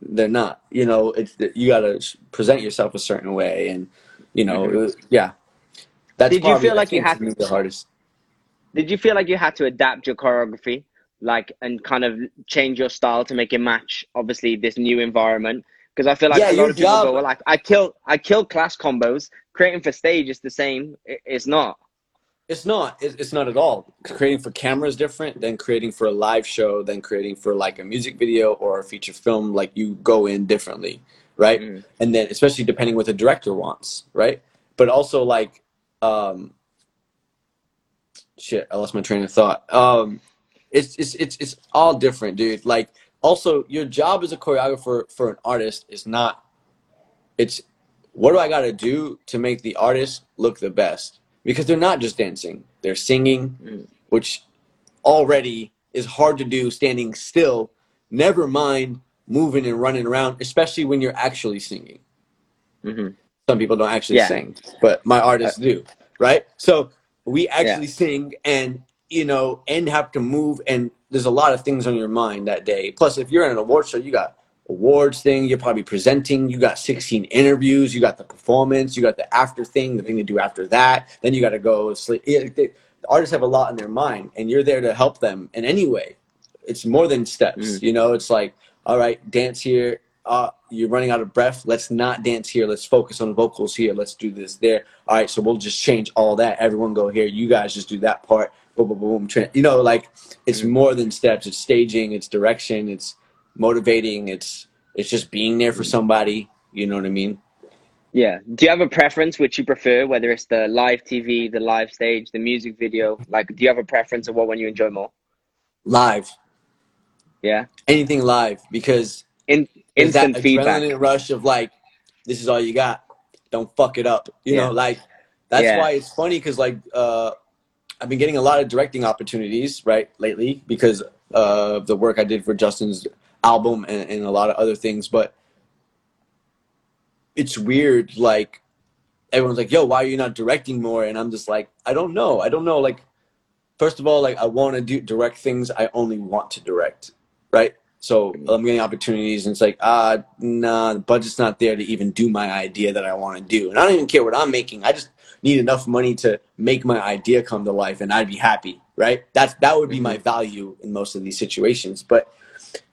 they're not. You know, it's you got to present yourself a certain way, and you know, was- yeah. That's Did you feel like you had to the hardest. Did you feel like you had to adapt your choreography, like, and kind of change your style to make it match, obviously, this new environment? Because I feel like Yeah, a lot of people job- go, well, like, I kill, I kill class combos. Creating for stage is the same. I- It's not. It's not. It's it's not at all. Creating for camera is different than creating for a live show, than creating for like a music video or a feature film. Like you go in differently. right? Mm. And then especially depending what the director wants, right? But also like um shit, I lost my train of thought. Um it's it's it's it's all different, dude. Like also your job as a choreographer for an artist is not it's what do I got to do to make the artist look the best? Because they're not just dancing, they're singing, Mm. which already is hard to do standing still, never mind moving and running around, especially when you're actually singing. hmm Some people don't actually Yeah. sing, but my artists do, right? So we actually sing and, you know, and have to move, and there's a lot of things on your mind that day. Plus, if you're in an award show, you got awards thing, you're probably presenting, you got 16 interviews, you got the performance, you got the after thing, the thing to do after that, then you got to go sleep. They- the artists have a lot in their mind, and you're there to help them in any way. It's more than steps, Mm. you know. It's like, all right, dance here. Uh, you're running out of breath. Let's not dance here. Let's focus on vocals here. Let's do this there. All right, so we'll just change all that. Everyone go here. You guys just do that part. Boom, boom, boom. You know, like it's Mm. more than steps. It's staging. It's direction. It's motivating. It's it's just being there for somebody. You know what I mean? Yeah. Do you have a preference which you prefer, whether it's the live TV, the live stage, the music video? Like, do you have a preference of what one you enjoy more? Live, Yeah. anything live, because In there's that instant feedback. adrenaline rush of like, this is all you got. Don't fuck it up. You Yeah. know, like that's Yeah. why it's funny because like uh, I've been getting a lot of directing opportunities right lately because of the work I did for Justin's album and, and a lot of other things. But it's weird, like everyone's like, "Yo, why are you not directing more?" And I'm just like, I don't know. I don't know. Like, first of all, like I want to do direct things I only want to direct, right? So I'm getting opportunities, and it's like, ah, nah, the budget's not there to even do my idea that I want to do, and I don't even care what I'm making. I just need enough money to make my idea come to life, and I'd be happy, right? That's that would be my value in most of these situations. But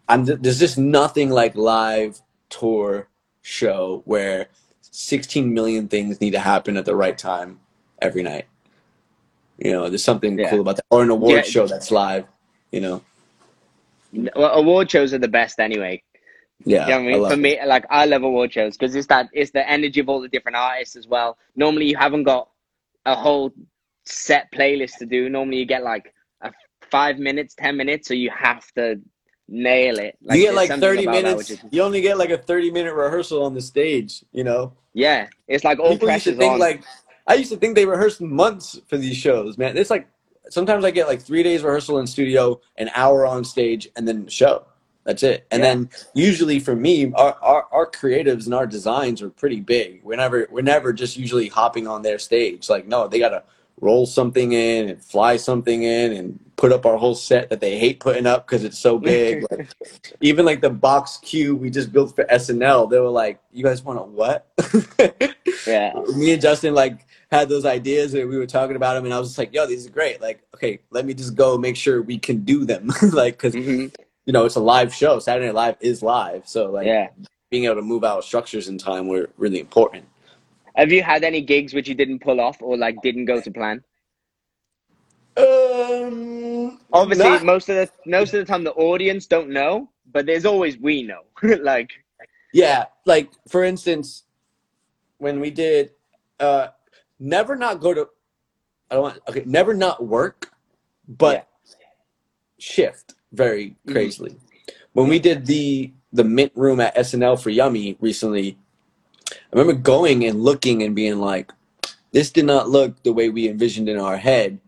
I'm there's just nothing like live tour show where 16 million things need to happen at the right time every night. You know, there's something Yeah. cool about that, or an award Yeah. show that's live. You know, Well, award shows are the best anyway. yeah. You know I mean? love For it. me, like I love award shows because it's that it's the energy of all the different artists as well. Normally, you haven't got a whole set playlist to do. Normally, you get like a five minutes, ten minutes, so you have to nail it. you get like 30 minutes. is- You only get like a 30 minute rehearsal on the stage. You know, yeah, it's like all people used to pressure's think on. like I used to think they rehearsed months for these shows. Man, it's like sometimes I get like three days rehearsal in studio, an hour on stage, and then show. That's it. And Yeah. then usually for me, our, our our creatives and our designs are pretty big. We're never we're never just usually hopping on their stage. Like no, they gotta roll something in and fly something in and put up our whole set that they hate putting up because it's so big. like, even like the box cube we just built for SNL, they were like, "You guys want a what?" yeah, me and Justin like had those ideas and we were talking about them and I was just like, yo, these are great. Like, okay, let me just go make sure we can do them. like, cause hmm you know, it's a live show. Saturday Night Live is live. So like yeah. being able to move out structures in time were really important. Have you had any gigs which you didn't pull off or like didn't go to plan? Um, Obviously, not- most of the most of the time the audience don't know, but there's always we know. like, yeah, like for instance, when we did, uh, never not go to, I don't want, okay, never not work, but shift very Mhm. crazily. When we did the the mint room at SNL for Yummy recently, I remember going and looking and being like, this did not look the way we envisioned in our head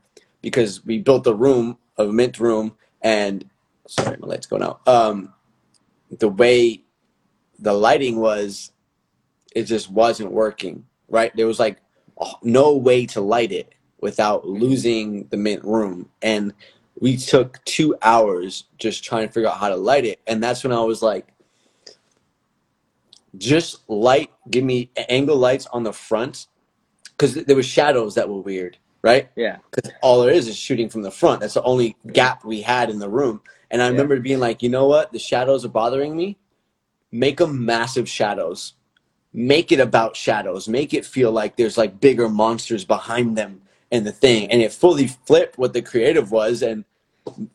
because we built a room, a mint room, and sorry, my light's going out. Um, the way the lighting was, it just wasn't working. Right? There was like no way to light it without losing the mint room, and we took two hours just trying to figure out how to light it. And that's when I was like, just light, give me angle lights on the front. Because there were shadows that were weird, right? yeah, Because all there is is shooting from the front. That's the only gap we had in the room. And I Yeah. remember being like, you know what? The shadows are bothering me. Make them massive shadows. Make it about shadows. Make it feel like there's like bigger monsters behind them and the thing. And it fully flipped what the creative was. And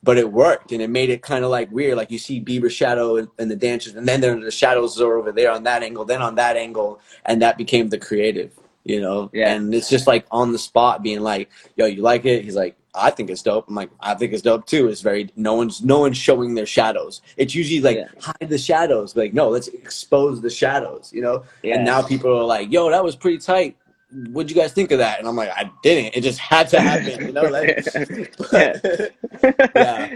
but it worked and it made it kind of like weird. Like you see Bieber's shadow and, and the dancers, and then the shadows are over there on that angle, then on that angle, and that became the creative, you know. Yeah. And it's just like on the spot, being like, "Yo, you like it?" He's like, "I think it's dope." I'm like, "I think it's dope too." It's very no one's no one's showing their shadows. It's usually like Yeah. hide the shadows. Like no, let's expose the shadows, you know. Yeah. And now people are like, "Yo, that was pretty tight." What'd you guys think of that? And I'm like, I didn't. It just had to happen, you know. Like, yeah.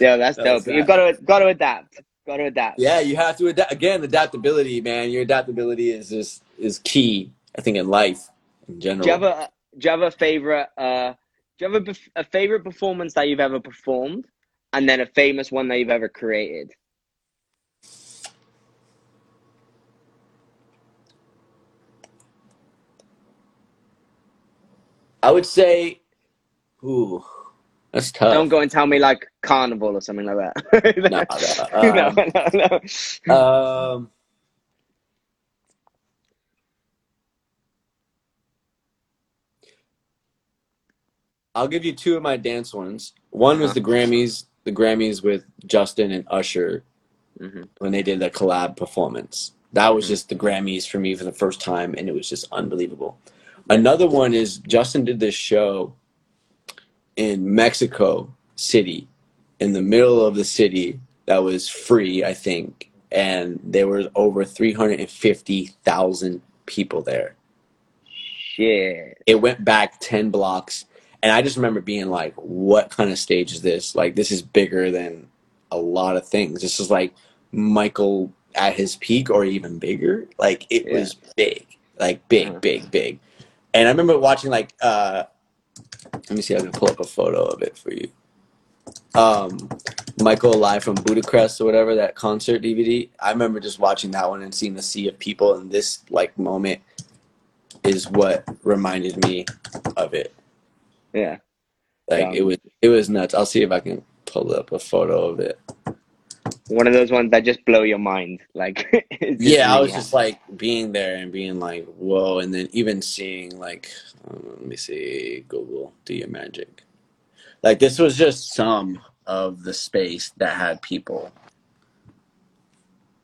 yeah, that's That dope. was You've got to got to adapt. Got to adapt. Yeah, you have to adapt. Again, adaptability, man. Your adaptability is just is key. I think in life in general. Do you have a Do you have a favorite? Uh, do you have a, a favorite performance that you've ever performed, and then a famous one that you've ever created? I would say, ooh, that's tough. Don't go and tell me like carnival or something like that. No, no, no, no, no. Um, I'll give you two of my dance ones. One was the Grammys, the Grammys with Justin and Usher Mhm. when they did the collab performance. That was Mhm. just the Grammys for me for the first time, and it was just unbelievable. Another one is Justin did this show in Mexico City, in the middle of the city, that was free, I think, and there were over 350,000 people there. Shit. It went back 10 blocks, and I just remember being like, what kind of stage is this? Like, this is bigger than a lot of things. This is like Michael at his peak or even bigger. Like, it Yeah. was big, like, big, Uh-huh. big, big. And I remember watching, like, uh, let me see if I can pull up a photo of it for you. Um, Michael live from Budapest or whatever that concert DVD. I remember just watching that one and seeing the sea of people, and this like moment is what reminded me of it. Yeah. Like Um, it was, it was nuts. I'll see if I can pull up a photo of it. One of those ones that just blow your mind. Like, Yeah, I was just like being there and being like, whoa, and then even seeing like, um, let me see, Google, do your magic. Like this was just some of the space that had people.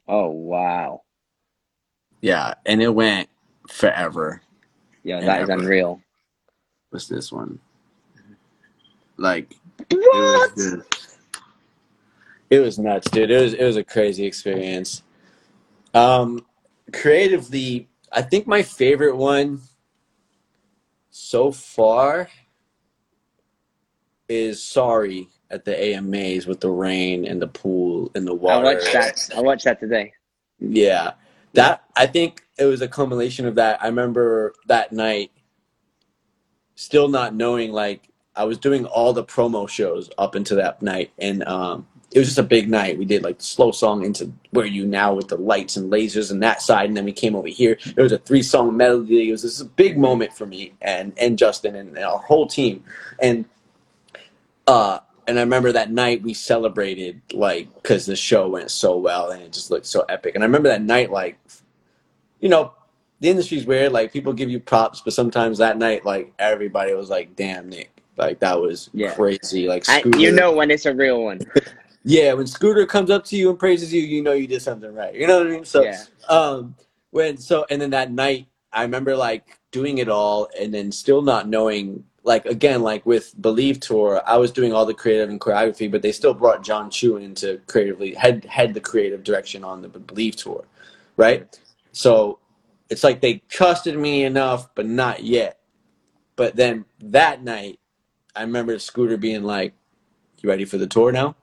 Oh wow. Yeah, and it went forever. Yeah, that is unreal. What's this one? Like What? It was just, it was nuts, dude. It was it was a crazy experience. Um, creatively, I think my favorite one so far is "Sorry" at the AMAs with the rain and the pool and the water. I watched that. I watched that today. Yeah. That I think it was a culmination of that. I remember that night still not knowing like I was doing all the promo shows up until that night and um it was just a big night. We did like the slow song into Where You Now with the lights and lasers and that side and then we came over here. It was a three song melody. It was this a big moment for me and and Justin and our whole team. And uh and I remember that night we celebrated like because the show went so well and it just looked so epic. And I remember that night like, you know, the industry's weird. Like people give you props, but sometimes that night like everybody was like, "Damn, Nick, like that was Yeah. crazy." Like And Scooter, you know when it's a real one. yeah, when Scooter comes up to you and praises you, you know you did something right. You know what I mean? So, Yeah. um, when so and then that night, I remember like doing it all and then still not knowing. Like again, like with Believe Tour, I was doing all the creative and choreography, but they still brought Jon Chu in to creatively head head the creative direction on the Believe Tour, right? So it's like they trusted me enough, but not yet. But then that night, I remember Scooter being like, "You ready for the tour now?"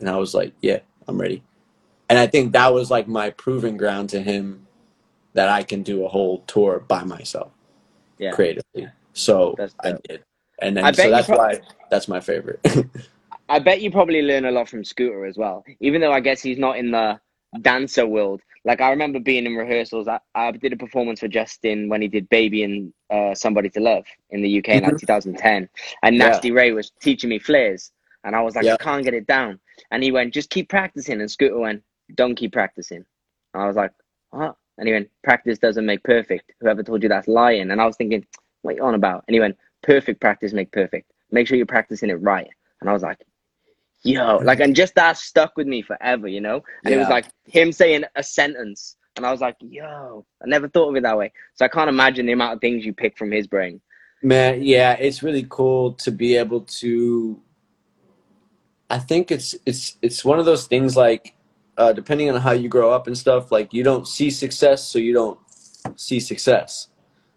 And I was like, "Yeah, I'm ready." And I think that was like my proving ground to him that I can do a whole tour by myself Yeah. creatively. So I did, and then so that's prob- why that's my favorite. I bet you probably learn a lot from Scooter as well. Even though I guess he's not in the dancer world. Like I remember being in rehearsals. I, I did a performance for Justin when he did Baby and uh, Somebody to Love in the UK in like Mhm. 2010. And Yeah. Nasty Ray was teaching me flares. And I was like, Yeah. I can't get it down. And he went, just keep practicing. And Scooter went, don't keep practicing. And I was like, what? And he went, practice doesn't make perfect. Whoever told you that's lying? And I was thinking, what are you on about? And he went, perfect practice make perfect. Make sure you're practicing it right. And I was like, yo, like, and just that stuck with me forever, you know. And it was like him saying a sentence, and I was like, yo, I never thought of it that way. So I can't imagine the amount of things you pick from his brain. Man, yeah, it's really cool to be able to. I think it's it's it's one of those things like, uh, depending on how you grow up and stuff, like you don't see success, so you don't see success,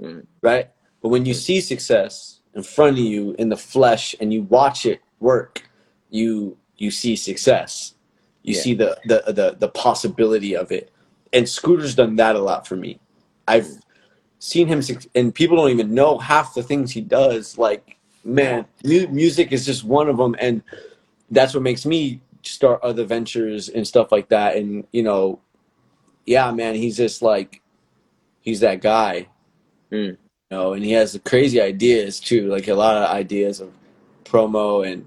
Mm. right? But when you see success in front of you in the flesh and you watch it work, you you see success. You Yeah. see the, the the the possibility of it. And Scooter's done that a lot for me. I've seen him and people don't even know half the things he does like man mu- music is just one of them and that's what makes me start other ventures and stuff like that. And you know yeah man he's just like he's that guy. Mm. you know and he has the crazy ideas too like a lot of ideas of promo and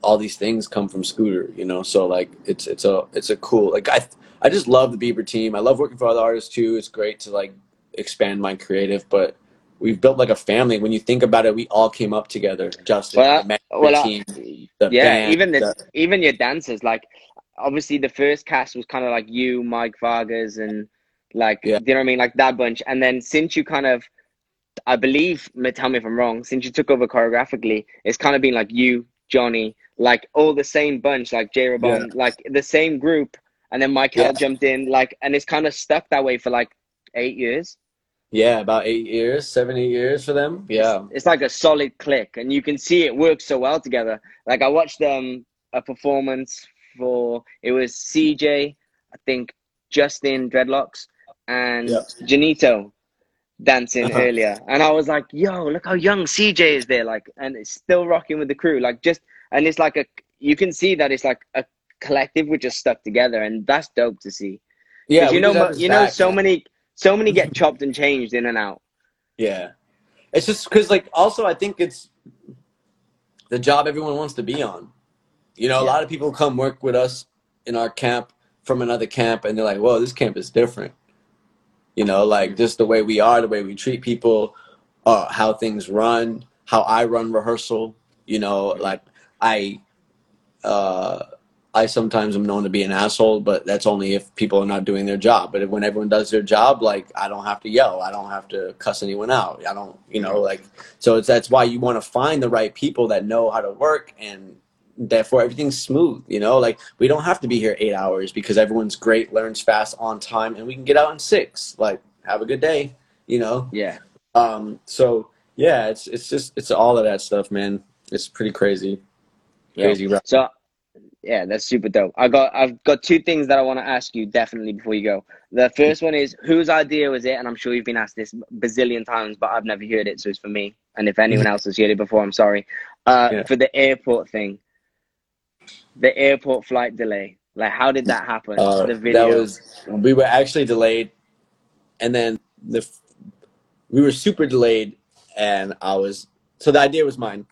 all these things come from scooter you know? So like it's it's a it's a cool like i i just love the bieber team. I love working for other artists too. It's great to like expand my creative but we've built like a family when you think about it we all came up together justin Well, the management Well, team uh, the yeah, band, even the, the- even your dancers, like obviously the first cast was kind of like you, Mike Vargas, and like Yeah. do you know what I mean, like that bunch. And then since you kind of, I believe, tell me if I'm wrong, since you took over choreographically, it's kind of been like you, Johnny, like all the same bunch, like J Rabon, like the same group, and then Michael Yeah. jumped in, like, and it's kind of stuck that way for like eight years. Yeah about eight years seven eight years for them yeah it's like a solid click and you can see it works so well together like i watched um a performance for it was cj i think justin dreadlocks and Yeah. janito dancing Uh-huh. earlier and i was like yo look how young cj is there like and it's still rocking with the crew like just and it's like a you can see that it's like a collective which is stuck together and that's dope to see Yeah. you know just you know back, so man. many so many get chopped and changed in and out Yeah. It's just because, like, also, I think it's the job everyone wants to be on. You know, a Yeah. lot of people come work with us in our camp from another camp, and they're like, "Whoa, this camp is different." You know, like just the way we are, the way we treat people, uh, how things run, how I run rehearsal. You know, like I, uh, I sometimes am known to be an asshole, but that's only if people are not doing their job. But if, when everyone does their job, like I don't have to yell, I don't have to cuss anyone out. I don't, you know, like so. It's that's why you want to find the right people that know how to work, and therefore everything's smooth. You know, like we don't have to be here eight hours because everyone's great, learns fast, on time, and we can get out in six. Like have a good day. You know. yeah Um. So yeah, it's it's just it's all of that stuff, man. It's pretty crazy. Yeah. Crazy. rap. So, yeah, that's super dope. I got, I've got two things that I want to ask you definitely before you go. The first one is whose idea was it? And I'm sure you've been asked this bazillion times, but I've never heard it, so it's for me. And if anyone else has heard it before, I'm sorry. Uh, Yeah. For the airport thing, the airport flight delay. Like, how did that happen? Uh, the video. That was we were actually delayed, and then the we were super delayed, and I was so the idea was mine.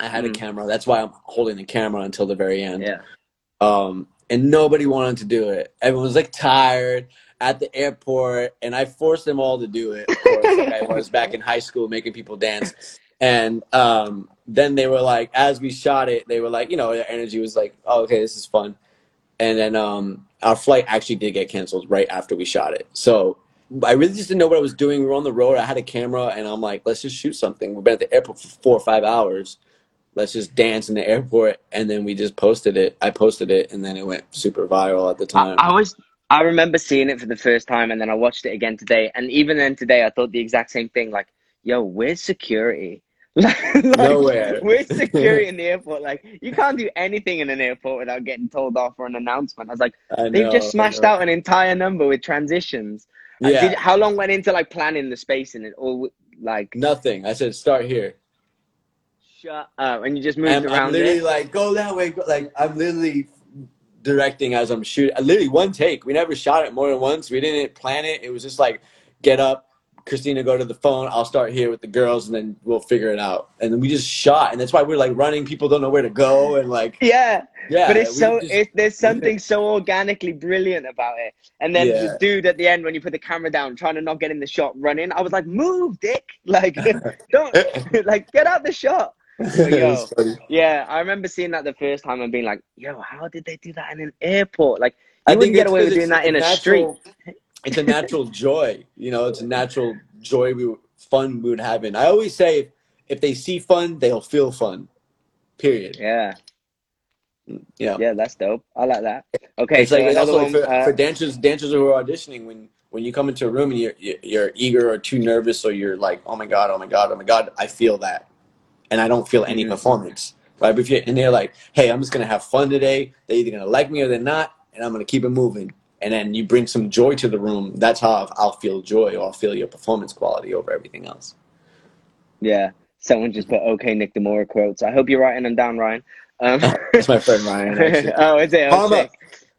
I had a Mm. camera. That's why I'm holding the camera until the very end. yeah. Um, and nobody wanted to do it. Everyone was like tired at the airport, and I forced them all to do it. Of course, like I was back in high school making people dance. And um, then they were like, as we shot it, they were like, you know, their energy was like, oh, okay, this is fun. And then um, our flight actually did get canceled right after we shot it. So I really just didn't know what I was doing. We were on the road. I had a camera, and I'm like, let's just shoot something. We've been at the airport for four or five hours. Let's just dance in the airport, and then we just posted it. I posted it, and then it went super viral at the time. I was I remember seeing it for the first time and then I watched it again today. And even then today I thought the exact same thing, like, yo, where's security? like, Nowhere. Where's security in the airport? Like you can't do anything in an airport without getting told off for an announcement. I was like, I they've just smashed out an entire number with transitions. Yeah, did, how long went into like planning the space in it? Or like nothing. I said start here. Shut up and you just moved I'm, around I'm literally it? like, go that way. Go, like I'm literally directing as I'm shooting. Literally one take. We never shot it more than once. We didn't plan it. It was just like, get up, Christina, go to the phone. I'll start here with the girls, and then we'll figure it out. And then we just shot, and that's why we're like running. People don't know where to go, and like, Yeah. yeah. but it's so just- it, there's something so organically brilliant about it. And then Yeah. the dude at the end when you put the camera down, trying to not get in the shot, running. I was like, "Move, Dick! Like, don't like get out the shot." yo, yeah, I remember seeing that the first time and being like, "Yo, how did they do that in an airport? Like, I wouldn't get away with doing that in a natural- street." It's a natural joy, you know. It's a natural joy we fun we would have in. I always say, if they see fun, they'll feel fun. Period. Yeah, You know. yeah, that's dope. I like that. Okay, it's so like it's also one. for, uh, for dancers dancers who are auditioning when when you come into a room and you're you're eager or too nervous or you're like oh my god oh my god oh my god I feel that and I don't feel any Mhm. performance right but if you're and they're like hey I'm just gonna have fun today they're either gonna like me or they're not and I'm gonna keep it moving and then you bring some joy to the room that's how I'll, I'll feel joy or I'll feel your performance quality over everything else yeah, someone just put "Okay, Nick Demoura" quotes. I hope you're writing them down, Ryan. Um, that's my friend Ryan oh, is it? Oh, Karma.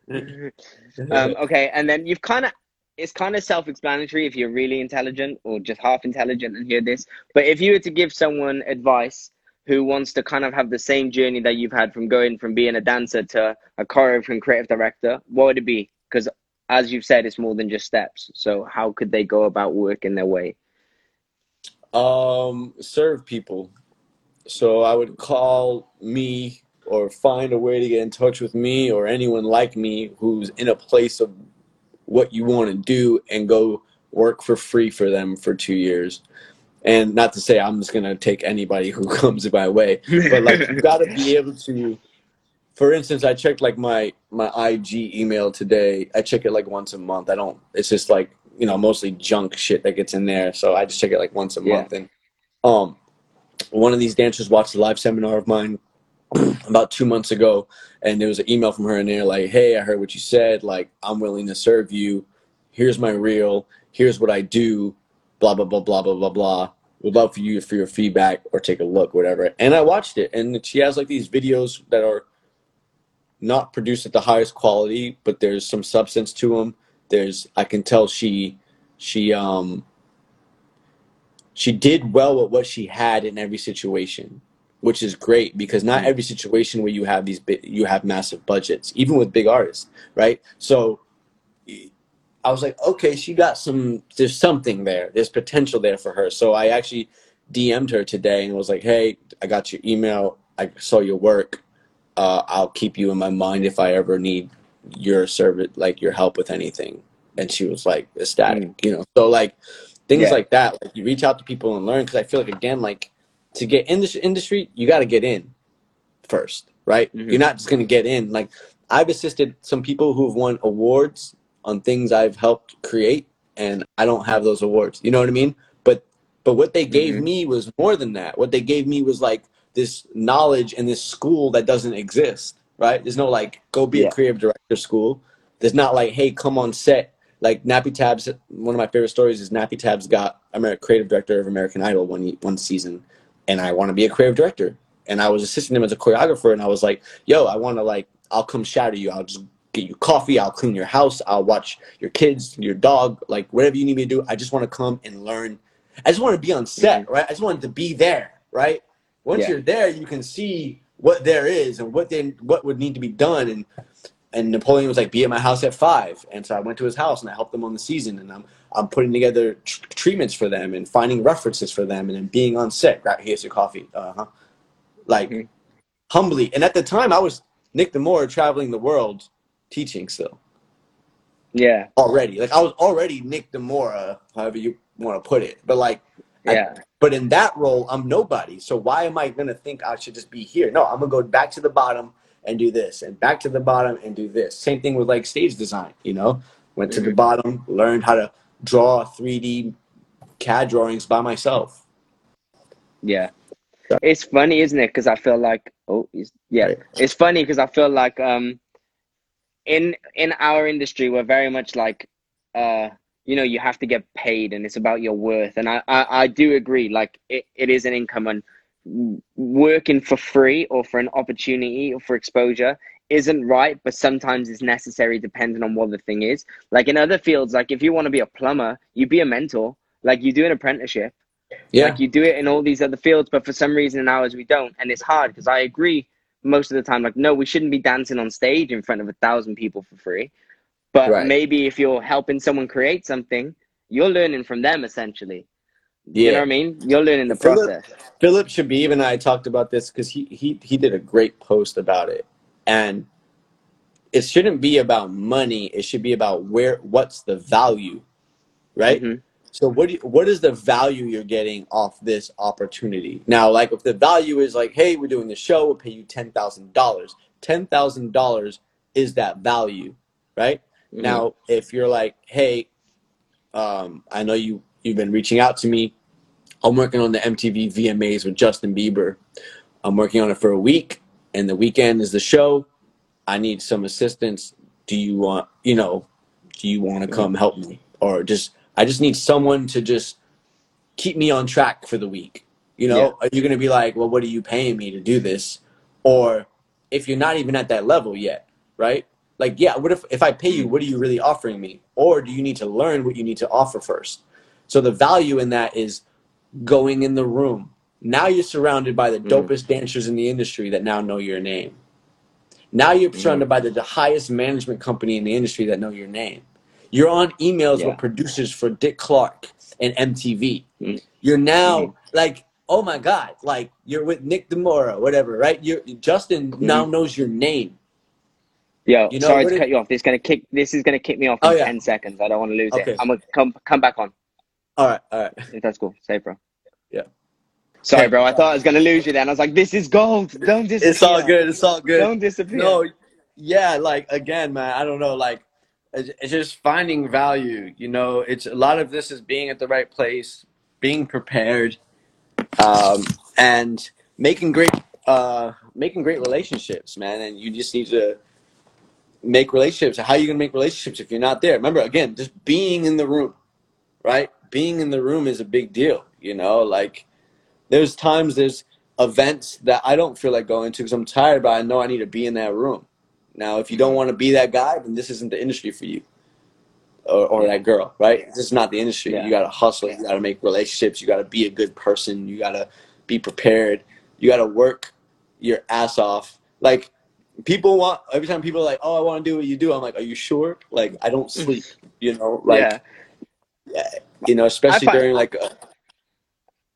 um, okay, and then you've kind of it's kind of self-explanatory if you're really intelligent or just half intelligent and hear this. But if you were to give someone advice who wants to kind of have the same journey that you've had from going from being a dancer to a choreographer and creative director, what would it be? Because as you've said, it's more than just steps. So how could they go about working their way? Um, serve people. So I would call me or find a way to get in touch with me or anyone like me who's in a place of what you want to do and go work for free for them for two years. And not to say I'm just gonna take anybody who comes my way, but like you gotta be able to for instance i checked like my my ig email today i check it like once a month i don't it's just like you know mostly junk shit that gets in there so i just check it like once a Yeah. month and um one of these dancers watched a live seminar of mine about two months ago and there was an email from her and they're like hey i heard what you said. Like i'm willing to serve you. Here's my reel. Here's what i do. Blah blah blah blah blah blah blah. Would love for you for your feedback or take a look whatever. And i watched it and she has like these videos that are not produced at the highest quality, but there's some substance to them. There's I can tell she she um she did well with what she had in every situation, which is great because not Mm. every situation where you have these you have massive budgets, even with big artists, right? So I was like, okay, she got some. There's something there. There's potential there for her. So I actually DM'd her today and was like, hey, I got your email. I saw your work uh, I'll keep you in my mind if I ever need your service, like your help with anything. And she was like ecstatic, you know. So like things Yeah. like that, like you reach out to people and learn. Because I feel like again, like to get in this industry, you got to get in first, right? Mhm. You're not just gonna get in. Like I've assisted some people who've won awards on things I've helped create, and I don't have those awards. You know what I mean? But but what they gave Mhm. me was more than that. What they gave me was like this knowledge and this school that doesn't exist, right? There's no like go be Yeah. a creative director school. There's not like hey come on set. Like Nappy Tabs, one of my favorite stories is Nappy Tabs got I'm a creative director of American Idol one one season, and I want to be a creative director. And I was assisting him as a choreographer, and I was like, "Yo, I want to like, I'll come shadow you. I'll just get you coffee. I'll clean your house. I'll watch your kids, your dog, like whatever you need me to do. I just want to come and learn. I just want to be on set, mm-hmm. right? I just want to be there, right? Once Yeah. you're there, you can see what there is and what then what would need to be done. And and Napoleon was like, "Be at my house at 5. And so I went to his house and I helped them on the season. And I'm I'm putting together tr- treatments for them and finding references for them and then being on set. Right, here's your coffee. Uh huh. Like Mhm. humbly. And at the time, I was Nick Demoura traveling the world teaching still Yeah, already. Like I was already Nick Demoura, however you want to put it. But like, I- yeah, but in that role, I'm nobody. So why am I gonna think I should just be here? No, I'm gonna go back to the bottom and do this, and back to the bottom and do this. Same thing with like stage design. You know, went to the Mhm. bottom, learned how to draw 3D CAD drawings by myself. yeah. It's funny, isn't it? Because I feel like, oh, yeah, Right. it's funny because I feel like, um, in in our industry, we're very much like, uh, you know, you have to get paid, and it's about your worth. And I I, I do agree. Like, it, it is an income, and working for free or for an opportunity or for exposure isn't right, but sometimes it's necessary depending on what the thing is. Like in other fields, like if you want to be a plumber, you be a mentor. Like you do an apprenticeship. Yeah, Like you do it in all these other fields, but for some reason in ours we don't, and it's hard because I agree most of the time. Like, no, we shouldn't be dancing on stage in front of a thousand people for free. But Right. maybe if you're helping someone create something, you're learning from them essentially. You know what I mean? You're learning the Philip- process. Philip Chbeeb and I talked about this because he, he he did a great post about it, and it shouldn't be about money. It should be about where what's the value, right? Mhm. So what do you, what is the value you're getting off this opportunity? Now, like if the value is like, hey, we're doing the show, we'll pay you ten thousand dollars. Ten thousand dollars is that value, right? Mhm. Now, if you're like, hey, um, I know you you've been reaching out to me. I'm working on the MTV VMAs with Justin Bieber. I'm working on it for a week, and the weekend is the show. I need some assistance. Do you want, you know, do you want to come help me, or just I just need someone to just keep me on track for the week. You know, Yeah. are you gonna be like, well, what are you paying me to do this? Or if you're not even at that level yet, right? Like, yeah, what if if I pay you, what are you really offering me? Or do you need to learn what you need to offer first? So the value in that is going in the room. Now you're surrounded by the Mm. dopest dancers in the industry that now know your name. Now you're Mm. surrounded by the, the highest management company in the industry that know your name. You're on emails Yeah. with producers for Dick Clark and MTV. Mm. You're now Mhm. like, oh my God, like you're with Nick Demoura, whatever, right? You're Justin Mm-hmm. now knows your name. Yo, You know, sorry to it- cut you off. This is gonna kick. This is gonna kick me off in Oh, yeah. ten seconds. I don't want to lose Okay. it. I'm gonna come come back on. All right, all right. If that's cool. Say, bro. Yeah. Sorry, bro. I thought I was gonna lose you then. I was like, this is gold. Don't disappear. It's all good. It's all good. Don't disappear. No, yeah, like again, man, I don't know, like it's it's just finding value. You know, it's a lot of this is being at the right place, being prepared, um, and making great, uh, making great relationships, man. And you just need to make relationships. How are you gonna make relationships if you're not there? Remember, again, just being in the room, right? Being in the room is a big deal. You know, like there's times there's events that I don't feel like going to because I'm tired, but I know I need to be in that room. Now, if you don't want to be that guy, then this isn't the industry for you, or, or that girl, right? This is not the industry. Yeah. You got to hustle. You got to make relationships. You got to be a good person. You got to be prepared. You got to work your ass off. Like people want every time people are like, "Oh, I want to do what you do." I'm like, "Are you sure?" Like I don't mm. sleep. You know, like yeah. You know, especially find- during like. A,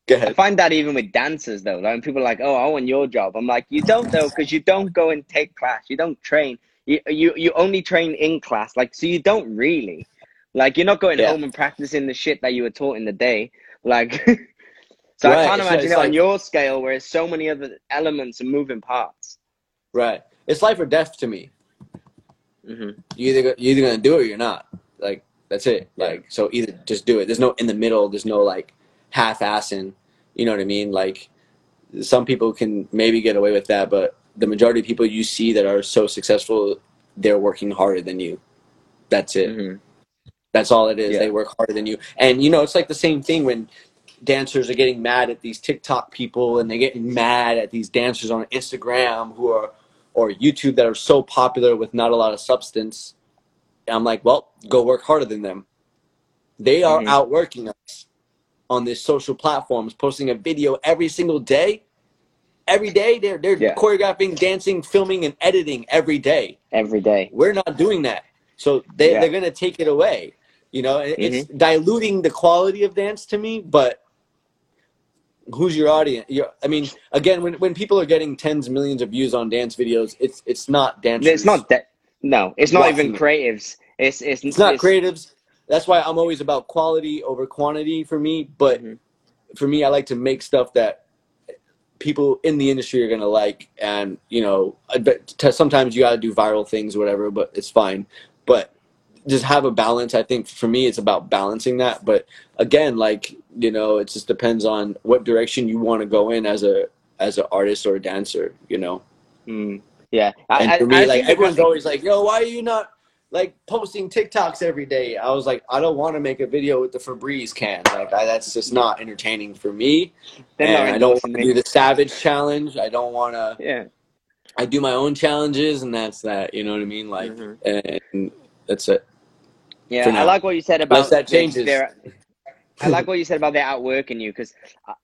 go I find that even with dancers though, like when people are like, "Oh, I want your job," I'm like, "You don't though, because you don't go and take class. You don't train. You you you only train in class. Like, so you don't really, like, you're not going Yeah. home and practicing the shit that you were taught in the day. Like, so Right, I can't imagine it's it on your scale where there's so many other elements and moving parts. Right. It's life or death to me. hmm you either you either gonna do it or you're not. Like that's it. Like so either just do it. There's no in the middle. There's no like half assing. You know what I mean? Like some people can maybe get away with that, but the majority of people you see that are so successful, they're working harder than you. That's it. hmm That's all it is. Yeah. They work harder than you. And you know, it's like the same thing when dancers are getting mad at these TikTok people and they're getting mad at these dancers on Instagram who are or YouTube that are so popular with not a lot of substance. And I'm like, well, go work harder than them. They are Mhm. outworking us on these social platforms, posting a video every single day. Every day they're they're Yeah. choreographing, dancing, filming, and editing every day. Every day. We're not doing that. So they, Yeah. they're going to take it away. You know, it's Mm-hmm. diluting the quality of dance to me, but who's your audience? Your, I mean, again, when, when people are getting tens of millions of views on dance videos, it's it's not dancers. It's not that. No, it's not even creatives. It's it's It's not creatives. That's why I'm always about quality over quantity for me. But Mhm. for me, I like to make stuff that people in the industry are gonna like, and you know, I bet t- sometimes you got to do viral things, or whatever. But it's fine. But just have a balance. I think for me, it's about balancing that. But again, like you know, it just depends on what direction you want to go in as a as an artist or a dancer. You know. Mm, yeah. I, And I- for me, I like it everyone's always like, "Yo, why are you not like posting TikToks every day?" I was like, "I don't want to make a video with the Febreze can. Like, I, that's just not entertaining for me. They're and I don't want to do the Savage challenge. I don't want to. Yeah. I do my own challenges, and that's that. You know what I mean? Like, Mhm. and that's it. Yeah, I like what you said about Unless that changes. their- I like what you said about they're outworking you because,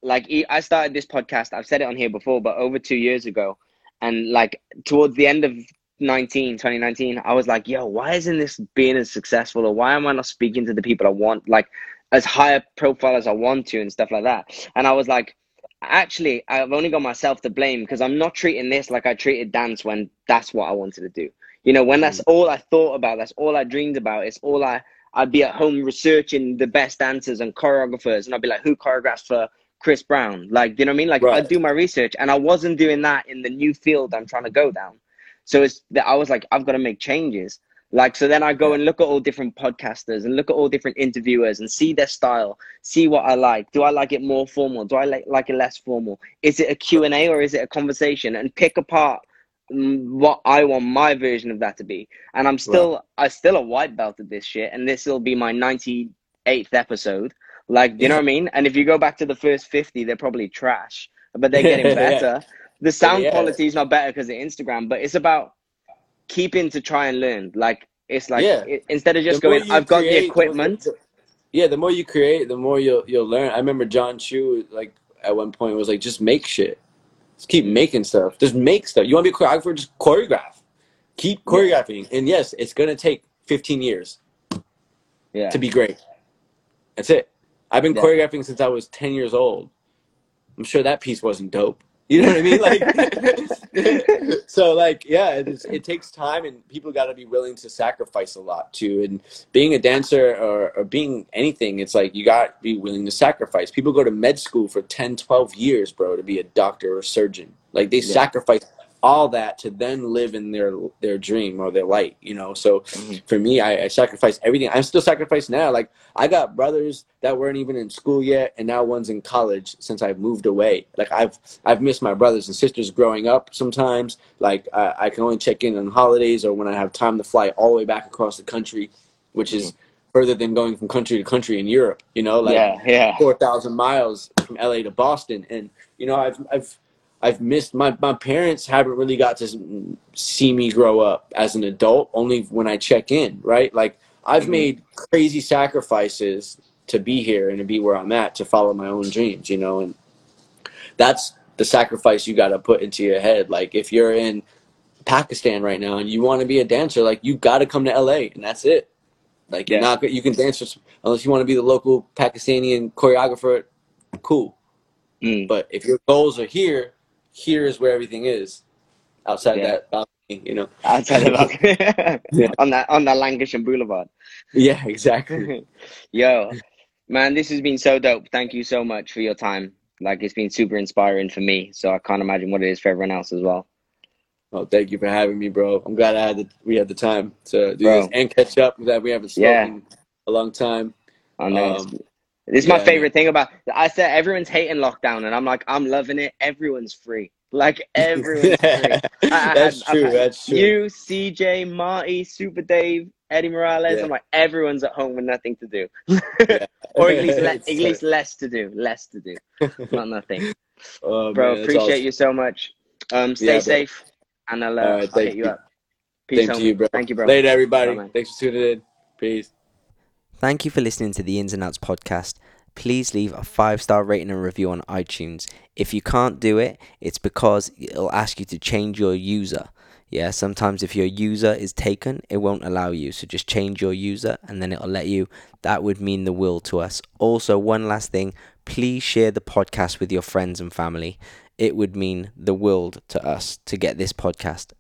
like, I started this podcast. I've said it on here before, but over two years ago, and like towards the end of 19, 2019, I was like, "Yo, why isn't this being as successful? Or why am I not speaking to the people I want?" Like, as high a profile as I want to and stuff like that. And I was like, actually, I've only got myself to blame because I'm not treating this like I treated dance when that's what I wanted to do. You know, when that's mm. all I thought about, that's all I dreamed about, it's all I I'd be at home researching the best dancers and choreographers, and I'd be like, who choreographs for Chris Brown? Like, you know what I mean? Like, Right. I'd do my research, and I wasn't doing that in the new field I'm trying to go down. So it's that I was like, I've got to make changes. Like, so then I go and look at all different podcasters and look at all different interviewers and see their style, see what I like. Do I like it more formal? Do I like, like it less formal? Is it a Q&A or is it a conversation? And pick apart mm, what I want my version of that to be. And I'm still, I still a white belt at this shit. And this will be my 98th episode. Like, you know what I mean? And if you go back to the first 50, they're probably trash, but they're getting Yeah. better. The sound Yeah. quality is not better because of Instagram, but it's about keeping to try and learn. Like, it's like, Yeah. it, instead of just The going, I've got create, the the equipment. Yeah, the more you create, the more you'll you'll learn. I remember Jon Chu like at one point was like, just make shit. Just keep mm. making stuff. Just make stuff. You want to be a choreographer? Just choreograph. Keep choreographing. And yes, it's gonna take 15 years Yeah. to be great. That's it. I've been Yeah. choreographing since I was 10 years old. I'm sure that piece wasn't dope. You know what I mean? Like, so like, yeah, it's, it takes time, and people got to be willing to sacrifice a lot too. And being a dancer or, or being anything, it's like you got to be willing to sacrifice. People go to med school for 10, 12 years, bro, to be a doctor or surgeon. Like they Yeah. sacrifice all that to then live in their their dream or their light. You know, so Mhm. for me, I, I sacrificed everything. I'm still sacrificed now. Like I got brothers that weren't even in school yet, and now one's in college since I've moved away. Like I've I've missed my brothers and sisters growing up. Sometimes, like I, I can only check in on holidays or when I have time to fly all the way back across the country, which is further than going from country to country in Europe. You know, like yeah, yeah. four thousand miles from LA to Boston, and you know I've I've I've missed my my parents haven't really got to see me grow up as an adult. Only when I check in, right? Like I've Mhm. made crazy sacrifices to be here and to be where I'm at to follow my own dreams, you know, and that's the sacrifice you got to put into your head. Like if you're in Pakistan right now and you want to be a dancer, like you got to come to LA, and that's it. Like you're not you can dance for, unless you want to be the local Pakistani choreographer. Cool, Mm. but if your goals are here, here is where everything is. Outside Yeah. that balcony, you know. Outside of Yeah. on that on that Lankershim Boulevard. Yeah, exactly. Yo, man, this has been so dope. Thank you so much for your time. Like it's been super inspiring for me. So I can't imagine what it is for everyone else as well. oh, thank you for having me, bro. I'm glad I had the we had the time to do Bro. this and catch up. That we haven't Yeah. spoken a long time. I know. Um, this is my yeah, favorite thing about. I said everyone's hating lockdown, and I'm like, I'm loving it. Everyone's free. Like everyone's free. I- that's I've true. That's true. You, CJ, Marty, Super Dave, Eddie Morales. Yeah. I'm like, everyone's at home with nothing to do, or at least le- at least less to do, less to do, not nothing. Oh, Bro, man, appreciate awesome. you so much. Um, stay Yeah, bro. safe, and I'll, uh, right, I'll hit you you. up. Peace, to you, bro. Thank you, bro. Later, everybody. Bye. Thanks for tuning in. Peace. Thank you for listening to the Ins and Outs podcast. Please leave a five star rating and review on iTunes. If you can't do it, it's because it'll ask you to change your user. Yeah, sometimes if your user is taken, it won't allow you. So just change your user and then it'll let you. That would mean the world to us. Also, one last thing please share the podcast with your friends and family. It would mean the world to us to get this podcast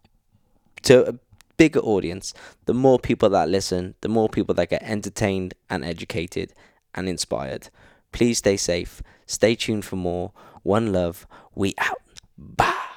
to bigger audience. The more people that listen, the more people that get entertained and educated and inspired. Please stay safe. Stay tuned for more. One love. We out. Bye.